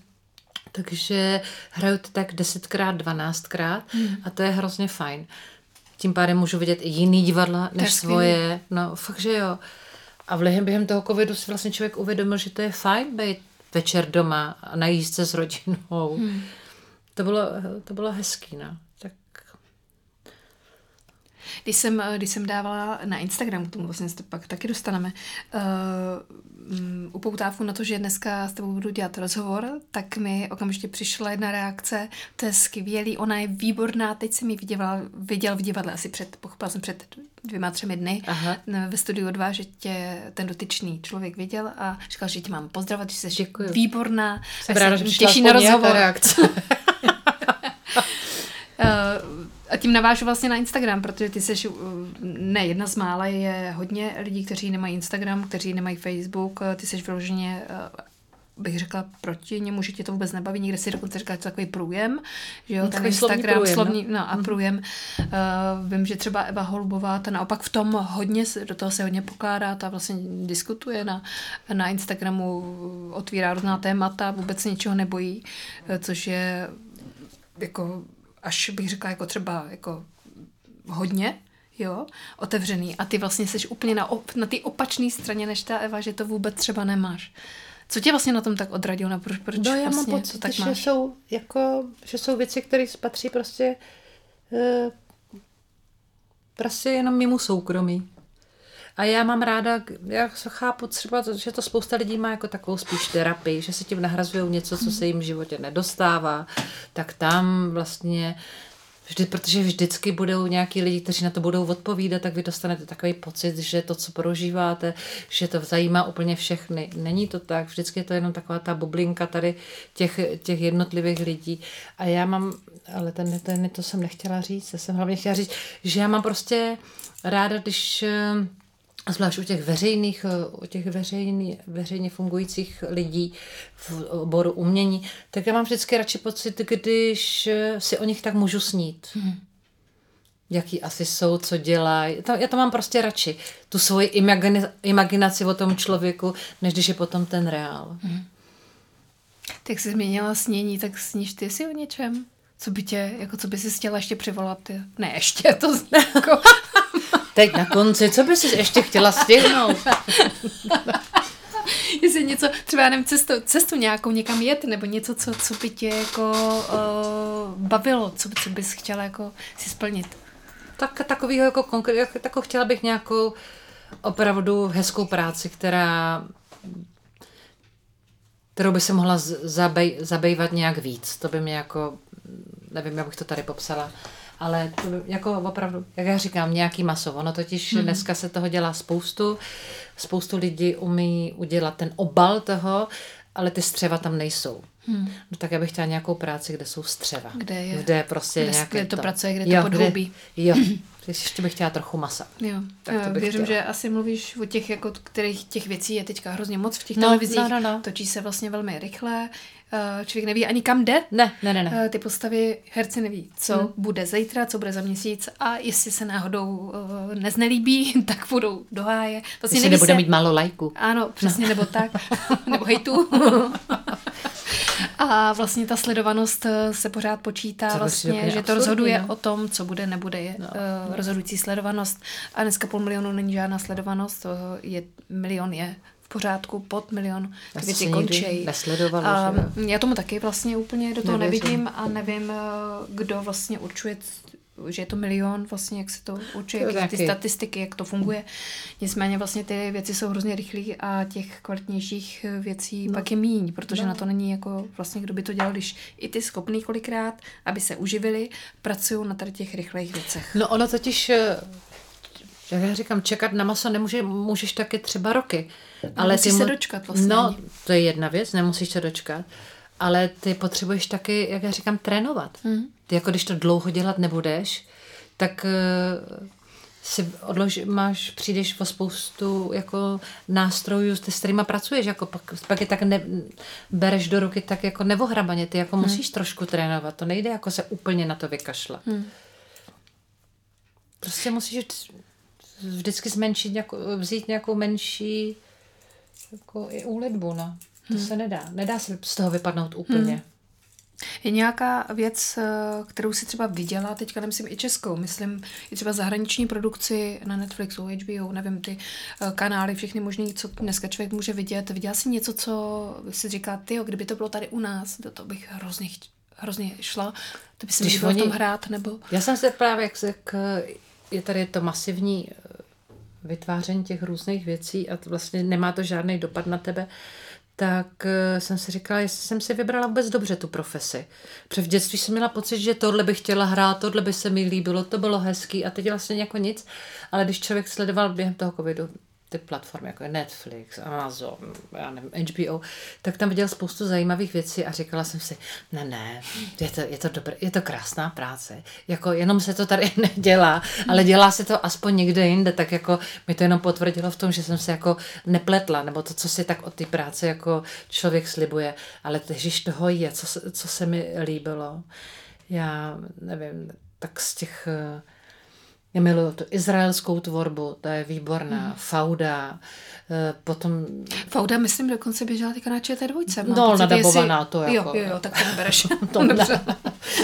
[SPEAKER 3] Takže hraju to tak desetkrát, dvanáctkrát hmm. a to je hrozně fajn. Tím pádem můžu vidět i jiný divadla než
[SPEAKER 2] skvělý.
[SPEAKER 3] svoje. No fakt, že jo. A během toho covidu si vlastně člověk uvědomil, že to je fajn být večer doma a najíst se s rodinou. Hmm. To, bylo, to bylo hezký, no.
[SPEAKER 2] Když jsem, když jsem dávala na Instagram, k tomu vlastně se pak taky dostaneme, uh, um, upoutávku na to, že dneska s tebou budu dělat rozhovor, tak mi okamžitě přišla jedna reakce, to je skvělý, ona je výborná, teď jsem ji viděla, viděl v divadle asi před, pochopila jsem před dvěma, třemi dny
[SPEAKER 3] Aha.
[SPEAKER 2] ve studiu 2, že tě ten dotyčný člověk viděl a říkal, že tě mám pozdravovat, že jsi
[SPEAKER 3] Děkuju.
[SPEAKER 2] výborná.
[SPEAKER 3] jsem ráda, že
[SPEAKER 2] těší na rozhovor.
[SPEAKER 3] reakce.
[SPEAKER 2] Uh, a tím navážu vlastně na Instagram, protože ty jsi uh, ne jedna z mála, je hodně lidí, kteří nemají Instagram, kteří nemají Facebook, uh, ty jsi vyloženě uh, bych řekla proti němu, že tě to vůbec nebaví, někde si dokonce říká, že to takový průjem, že jo,
[SPEAKER 3] No,
[SPEAKER 2] ten
[SPEAKER 3] takový slovní
[SPEAKER 2] Instagram,
[SPEAKER 3] průjem, no.
[SPEAKER 2] slovní, no a průjem. Uh, vím, že třeba Eva Holubová, ta naopak v tom hodně, se- do toho se hodně pokládá, ta vlastně diskutuje na, na Instagramu, otvírá různá témata, vůbec se ničeho nebojí, eh, což je jako až bych řekla jako třeba jako hodně, jo, otevřený a ty vlastně jsi úplně na, op, na té opačné straně než ta Eva, že to vůbec třeba nemáš. Co tě vlastně na tom tak odradilo? Na proč, proč
[SPEAKER 3] No já
[SPEAKER 2] vlastně
[SPEAKER 3] mám
[SPEAKER 2] to
[SPEAKER 3] pocit,
[SPEAKER 2] tak
[SPEAKER 3] že
[SPEAKER 2] máš?
[SPEAKER 3] jsou, jako, že jsou věci, které patří prostě eh, prostě jenom mimo soukromí. A já mám ráda, já chápu třeba, že to spousta lidí má jako takovou spíš terapii, že se tím nahrazují něco, co se jim v životě nedostává, tak tam vlastně Vždy, protože vždycky budou nějaký lidi, kteří na to budou odpovídat, tak vy dostanete takový pocit, že to, co prožíváte, že to zajímá úplně všechny. Není to tak, vždycky je to jenom taková ta bublinka tady těch, těch jednotlivých lidí. A já mám, ale ten, ten, to jsem nechtěla říct, já jsem hlavně chtěla říct, že já mám prostě ráda, když eh, zvlášť u těch veřejných, eh, u těch veřejný, veřejně fungujících lidí v oboru umění, tak já mám vždycky radši pocit, když eh, si o nich tak můžu snít. Hmm. Jaký asi jsou, co dělají. Já to mám prostě radši. Tu svoji imagine, imaginaci o tom člověku, než když je potom ten reál. Hmm.
[SPEAKER 2] Tak jsi změnila snění, tak sníš ty si o něčem? Co by tě, jako co by si chtěla ještě přivolat? Ty? Ne, ještě to jako...
[SPEAKER 3] Teď na konci, co bys si ještě chtěla stihnout?
[SPEAKER 2] Jestli něco, třeba já nevím, cestu, cestu nějakou někam jet, nebo něco, co, co by tě jako uh, bavilo, co, co bys chtěla jako si splnit.
[SPEAKER 3] Tak takového jako konkrétně, jako chtěla bych nějakou opravdu hezkou práci, která kterou by se mohla zabej, zabývat nějak víc. To by mě jako, nevím, jak bych to tady popsala, ale to jako opravdu, jak já říkám, nějaký maso. Ono totiž hmm. dneska se toho dělá spoustu, spoustu lidí umí udělat ten obal toho, ale ty střeva tam nejsou. Hmm. No tak já bych chtěla nějakou práci, kde jsou střeva.
[SPEAKER 2] Kde je-
[SPEAKER 3] Kde prostě
[SPEAKER 2] kde-
[SPEAKER 3] nějaké
[SPEAKER 2] kde to pracuje, kde to podhoubí.
[SPEAKER 3] Kde, jo, ještě bych chtěla trochu masa.
[SPEAKER 2] Jo,
[SPEAKER 3] Tak to bych
[SPEAKER 2] věřím,
[SPEAKER 3] chtěla.
[SPEAKER 2] že asi mluvíš o těch, jako, kterých těch věcí je teďka hrozně moc v těch
[SPEAKER 3] No,
[SPEAKER 2] televizích.
[SPEAKER 3] no, no, no.
[SPEAKER 2] Točí se vlastně velmi rychle, člověk neví ani kam jde.
[SPEAKER 3] Ne, ne, ne, ne.
[SPEAKER 2] Eh, Ty postavy herci neví, co hmm. bude zítra, co bude za měsíc a jestli se náhodou uh, neznelíbí, tak budou do háje. Vlastně
[SPEAKER 3] Jestli nebude
[SPEAKER 2] se,
[SPEAKER 3] mít málo lajků.
[SPEAKER 2] Ano, přesně, no. nebo tak. nebo hejtu. A vlastně ta sledovanost eh, se pořád počítá,
[SPEAKER 3] To
[SPEAKER 2] vlastně, že to rozhoduje
[SPEAKER 3] no.
[SPEAKER 2] o tom, co bude, nebude je no. rozhodující sledovanost. A dneska půl milionu není žádná sledovanost, to je, milion je v pořádku, pod milion, ty věci
[SPEAKER 3] nesledovala,
[SPEAKER 2] A
[SPEAKER 3] že
[SPEAKER 2] já tomu taky vlastně úplně do toho
[SPEAKER 3] Nevěřím.
[SPEAKER 2] nevidím a nevím, eh, kdo vlastně určuje že je to milion, vlastně, jak se to učí,
[SPEAKER 3] To
[SPEAKER 2] jak ty statistiky, jak to funguje. Nicméně vlastně ty věci jsou hrozně rychlé a těch kvalitnějších věcí no. pak je míň, protože no. na to není jako vlastně, kdo by to dělal, když i ty schopný kolikrát, aby se uživili, pracují na tady těch rychlejch věcech.
[SPEAKER 3] No ono totiž, eh, jak já říkám, čekat na maso nemůže, můžeš taky třeba roky. Ale
[SPEAKER 2] musíš
[SPEAKER 3] ty
[SPEAKER 2] se dočkat vlastně.
[SPEAKER 3] No, to je jedna věc, nemusíš se dočkat. Ale ty potřebuješ taky, jak já říkám, trénovat. Hmm. Ty jako když to dlouho dělat nebudeš, tak eh, si odlož, máš, přijdeš o spoustu jako nástrojů, s kterými pracuješ, jako pak, pak je tak ne, bereš do ruky tak jako nevohrabaně, ty jako musíš trošku trénovat, to nejde jako se úplně na to vykašlat.
[SPEAKER 2] Hmm.
[SPEAKER 3] Prostě musíš vždycky zmenšit, nějakou, vzít nějakou menší jako i úlitbu, no. To hmm. se nedá. Nedá se z toho vypadnout úplně. Hmm.
[SPEAKER 2] Je nějaká věc, eh, kterou si třeba viděla, teďka nemyslím i českou, myslím i třeba zahraniční produkci na Netflixu, HBO, nevím, ty eh, kanály, všechny možný, co dneska člověk může vidět. Viděla jsi něco, co si říká, ty, kdyby to bylo tady u nás, do toho bych hrozně, hrozně šla, to by
[SPEAKER 3] Když
[SPEAKER 2] líbilo v tom hrát, nebo...
[SPEAKER 3] Já jsem se právě, jak, se, jak je tady to masivní eh, vytváření těch různých věcí a vlastně nemá to žádný dopad na tebe, tak eh, jsem si říkala, jestli jsem si vybrala vůbec dobře tu profesi. Protože v dětství jsem měla pocit, že tohle bych chtěla hrát, tohle by se mi líbilo, to bylo hezký a teď vlastně jako nic. Ale když člověk sledoval během toho covidu ty platformy, jako je Netflix, Amazon, já nevím, HBO, tak tam viděl spoustu zajímavých věcí a říkala jsem si, ne, ne, je to, je to, dobré, je to krásná práce, jako jenom se to tady nedělá, ale dělá se to aspoň někde jinde, tak jako mi to jenom potvrdilo v tom, že jsem se jako nepletla, nebo to, co si tak od té práce jako člověk slibuje, ale težiš toho je, co, co se mi líbilo. Já nevím, tak z těch eh, já miluju tu izraelskou tvorbu, ta je výborná,
[SPEAKER 2] Hmm.
[SPEAKER 3] Fauda, eh, potom
[SPEAKER 2] Fauda, myslím, dokonce běžela teďka na ČT2. mám
[SPEAKER 3] No,
[SPEAKER 2] pocit,
[SPEAKER 3] nadabovaná
[SPEAKER 2] jestli-
[SPEAKER 3] to
[SPEAKER 2] Jo,
[SPEAKER 3] jako-
[SPEAKER 2] jo, jo, tak to nebereš.
[SPEAKER 3] to, ne,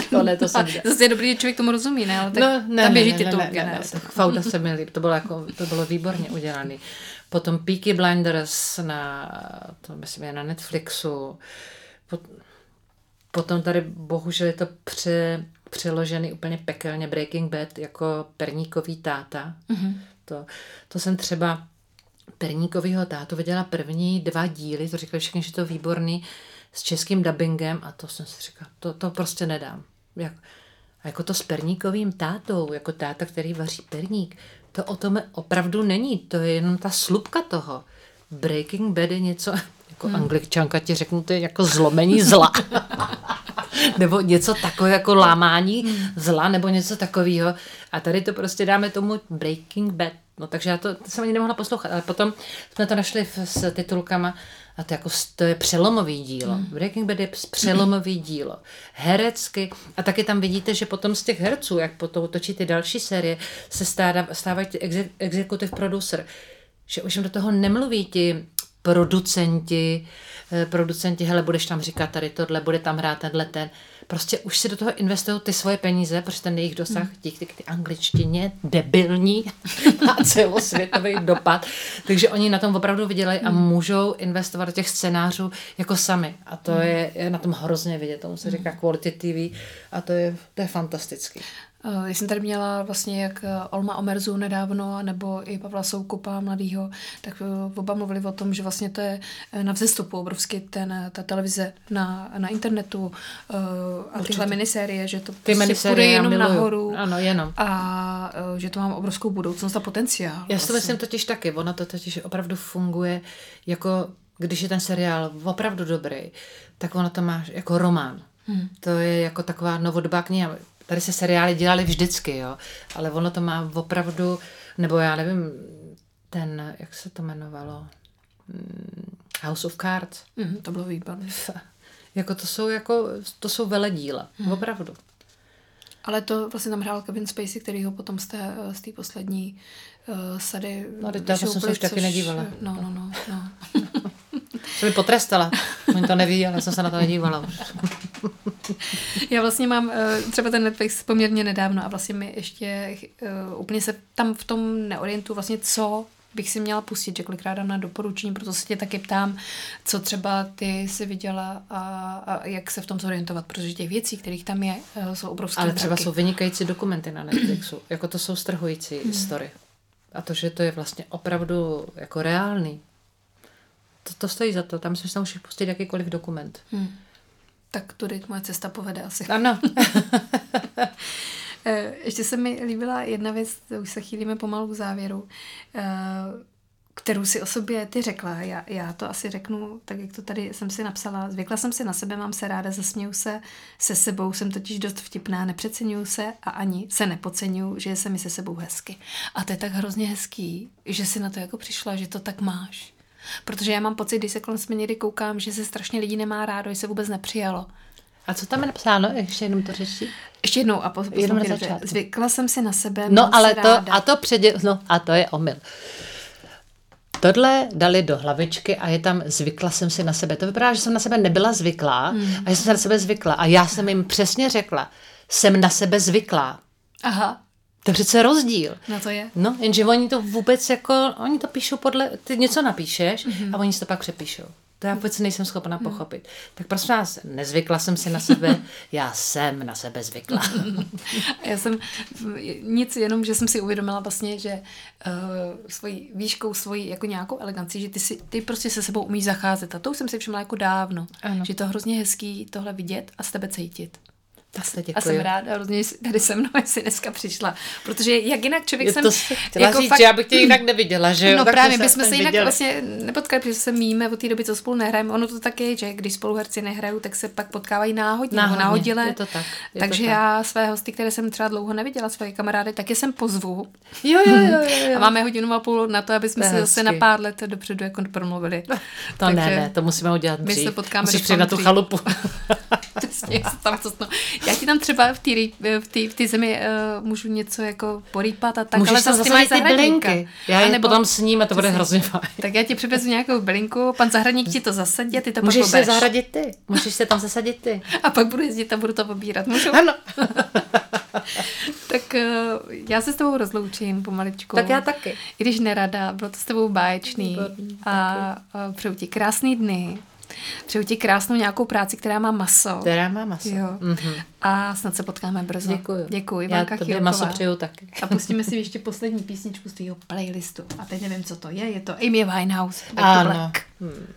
[SPEAKER 3] to ne, to jsem
[SPEAKER 2] zase je dobrý, že člověk tomu rozumí, ne? Ale tak
[SPEAKER 3] No, ne,
[SPEAKER 2] tam
[SPEAKER 3] ne,
[SPEAKER 2] běží
[SPEAKER 3] ne, ne,
[SPEAKER 2] titulky,
[SPEAKER 3] ne,
[SPEAKER 2] ne?
[SPEAKER 3] ne, tak Fauda se mi líb, to bylo, jako, to bylo výborně udělané. Potom Peaky Blinders na, to myslím je na Netflixu. Pot, potom tady bohužel je to pře, přeložený úplně pekelně Breaking Bad jako perníkový táta. Mm-hmm. To, to jsem třeba perníkovýho tátu viděla první dva díly, to říkali všichni, že to je výborný, s českým dubbingem a to jsem si říkala, to, to prostě nedám. Jak, a jako to s perníkovým tátou, jako táta, který vaří perník, to o tom opravdu není, to je jenom ta slupka toho. Breaking Bad je něco, jako hmm. angličanka ti řeknu, to je jako zlomení zla. nebo něco takové jako lámání zla, nebo něco takového. A tady to prostě dáme tomu Breaking Bad. No takže já to, to jsem ani nemohla poslouchat, ale potom jsme to našli v, s titulkama a to, jako, to je přelomový dílo. Hmm. Breaking Bad je přelomový dílo. Herecky. A taky tam vidíte, že potom z těch herců, jak potom točí ty další série, se stávají, stávají executive producer. Že už jim do toho nemluví ti producenti, eh, producenti, hele, budeš tam říkat tady tohle, bude tam hrát tenhle ten. Prostě už si do toho investují ty svoje peníze, protože ten jejich dosah díky ty, angličtině debilní má celosvětový dopad. Takže oni na tom opravdu vydělají a můžou investovat do těch scénářů jako sami. A to je, je na tom hrozně vidět. Tomu se říká quality TV a to je, to je fantastický.
[SPEAKER 2] Uh, Já jsem tady měla vlastně jak eh, Olma Omerzu nedávno, nebo i Pavla Soukupa mladýho, tak eh, oba mluvili o tom, že vlastně to je eh, na vzestupu obrovsky ten, eh, ta televize na, na internetu a
[SPEAKER 3] Určitě.
[SPEAKER 2] tyhle minisérie, že to
[SPEAKER 3] Ty
[SPEAKER 2] prostě půjde jenom
[SPEAKER 3] miluju.
[SPEAKER 2] nahoru
[SPEAKER 3] Ano, jenom.
[SPEAKER 2] a že to má obrovskou budoucnost a potenciál.
[SPEAKER 3] Já si to
[SPEAKER 2] vlastně.
[SPEAKER 3] myslím totiž taky, ono to totiž opravdu funguje jako, když je ten seriál opravdu dobrý, tak ono to má jako román. Hmm. To je jako taková novodobá kniha. Tady se seriály dělaly vždycky, jo, ale ono to má opravdu, nebo já nevím, ten, jak se to jmenovalo, Hmm, House of Cards.
[SPEAKER 2] Mhm, to bylo výborné.
[SPEAKER 3] Jako to jsou jako, to jsou veledíla, hmm. opravdu.
[SPEAKER 2] Ale to vlastně tam hrál Kevin Spacey, který ho potom z té, eh, z té poslední uh, sady
[SPEAKER 3] No, teď to jsem se už taky nedívala.
[SPEAKER 2] No, no, no. no.
[SPEAKER 3] Jsem mi potrestala. Oni to neví, ale jsem se na to nedívala už.
[SPEAKER 2] Já vlastně mám uh, třeba ten Netflix poměrně nedávno a vlastně mi ještě uh, úplně se tam v tom neorientuju vlastně, co bych si měla pustit, že kolikrát dám na doporučení, proto se tě taky ptám, co třeba ty si viděla a, a jak se v tom zorientovat, protože těch věcí, kterých tam je, eh, jsou obrovské.
[SPEAKER 3] Ale třeba jsou vynikající dokumenty na Netflixu, jako to jsou strhující hmm. story. A to, že to je vlastně opravdu jako reálný, to, to stojí za to. Tam si můžeš pustit jakýkoliv dokument. Hmm.
[SPEAKER 2] Tak tudy moje cesta povede asi.
[SPEAKER 3] Ano.
[SPEAKER 2] Eh, ještě se mi líbila jedna věc, už se chýlíme pomalu k závěru, eh, kterou si o sobě ty řekla. Já, já to asi řeknu, tak jak to tady jsem si napsala. Zvykla jsem si na sebe, mám se ráda, zasměju se se sebou, jsem totiž dost vtipná, nepřeceňuju se a ani se nepodceňuju, že se mi se sebou hezky. A to je tak hrozně hezký, že si na to jako přišla, že to tak máš. Protože já mám pocit, když se kolem jsme někdy koukám, že se strašně lidí nemá rádo, že se vůbec nepřijalo.
[SPEAKER 3] A co tam je napsáno? Ještě jenom to řeší.
[SPEAKER 2] Ještě jednou a po, jenom na začátku. Zvykla jsem si na sebe.
[SPEAKER 3] No ale to, ráda. a to předě, no a to je omyl. Tohle dali do hlavičky a je tam zvykla jsem si na sebe. To vypadá, že jsem na sebe nebyla zvyklá hmm. a že jsem se na sebe zvykla. A já jsem jim přesně řekla, jsem na sebe zvyklá.
[SPEAKER 2] Aha.
[SPEAKER 3] To je přece rozdíl.
[SPEAKER 2] No to je.
[SPEAKER 3] No, jenže oni to vůbec jako, oni to píšou podle, ty něco napíšeš mm-hmm. a oni si to pak přepíšou. To já vůbec nejsem schopna mm. pochopit. Tak prosím vás, nezvykla jsem si na sebe, já jsem na sebe zvykla.
[SPEAKER 2] já jsem nic, jenom, že jsem si uvědomila vlastně, že uh, svojí výškou, svojí jako nějakou elegancí, že ty, si, ty prostě se sebou umíš zacházet. A to už jsem si všimla jako dávno. Ano. Že to hrozně hezký tohle vidět a z tebe cítit.
[SPEAKER 3] Tak se děkuji.
[SPEAKER 2] A jsem ráda hrozně, tady se mnou jsi dneska přišla. Protože jak jinak člověk je jsem...
[SPEAKER 3] To chtěla jako říct, fakt... že já bych tě jinak neviděla, že jo?
[SPEAKER 2] No tak právě, my jsme se jinak viděli. vlastně nepotkali, protože se míme od té doby, co spolu nehrajeme. Ono to tak je, že když spolu herci nehrajou, tak se pak potkávají náhodně, náhodně nebo náhodile.
[SPEAKER 3] Je to tak. Je
[SPEAKER 2] Takže
[SPEAKER 3] to tak.
[SPEAKER 2] já své hosty, které jsem třeba dlouho neviděla, své kamarády, taky jsem pozvu.
[SPEAKER 3] Jo, jo, jo, jo, jo.
[SPEAKER 2] A máme hodinu a půl na to, aby jsme se zase na pár let dopředu jako promluvili.
[SPEAKER 3] To Takže ne, ne, to musíme udělat
[SPEAKER 2] My se potkáme
[SPEAKER 3] Musíš na tu chalupu.
[SPEAKER 2] tam to, Já ti tam třeba v té v v zemi uh, můžu něco jako porýpat a tak,
[SPEAKER 3] Můžeš ale zase ty mají ty bylinky. Já je nebo, potom s ním a to bude hrozně fajn.
[SPEAKER 2] Tak já ti přivezu nějakou bylinku, pan zahradník ti to zasadí a ty to
[SPEAKER 3] Můžeš
[SPEAKER 2] pak
[SPEAKER 3] se zahradit ty. Můžeš se tam zasadit ty.
[SPEAKER 2] A pak budu jezdit a budu to pobírat. Můžu?
[SPEAKER 3] Ano.
[SPEAKER 2] tak uh, já se s tebou rozloučím pomaličku.
[SPEAKER 3] Tak já taky.
[SPEAKER 2] I když nerada, bylo to s tebou báječný. a, a přeju ti krásný dny. Přeju ti krásnou nějakou práci, která má maso.
[SPEAKER 3] Která má maso.
[SPEAKER 2] Jo. Mm-hmm. A snad se potkáme brzo.
[SPEAKER 3] Děkuji.
[SPEAKER 2] Děkuji.
[SPEAKER 3] Já Ivanka tobě maso přeju taky.
[SPEAKER 2] A pustíme si ještě poslední písničku z tvého playlistu. A teď nevím, co to je. Je to Amy Winehouse.
[SPEAKER 3] Back ano. Hmm.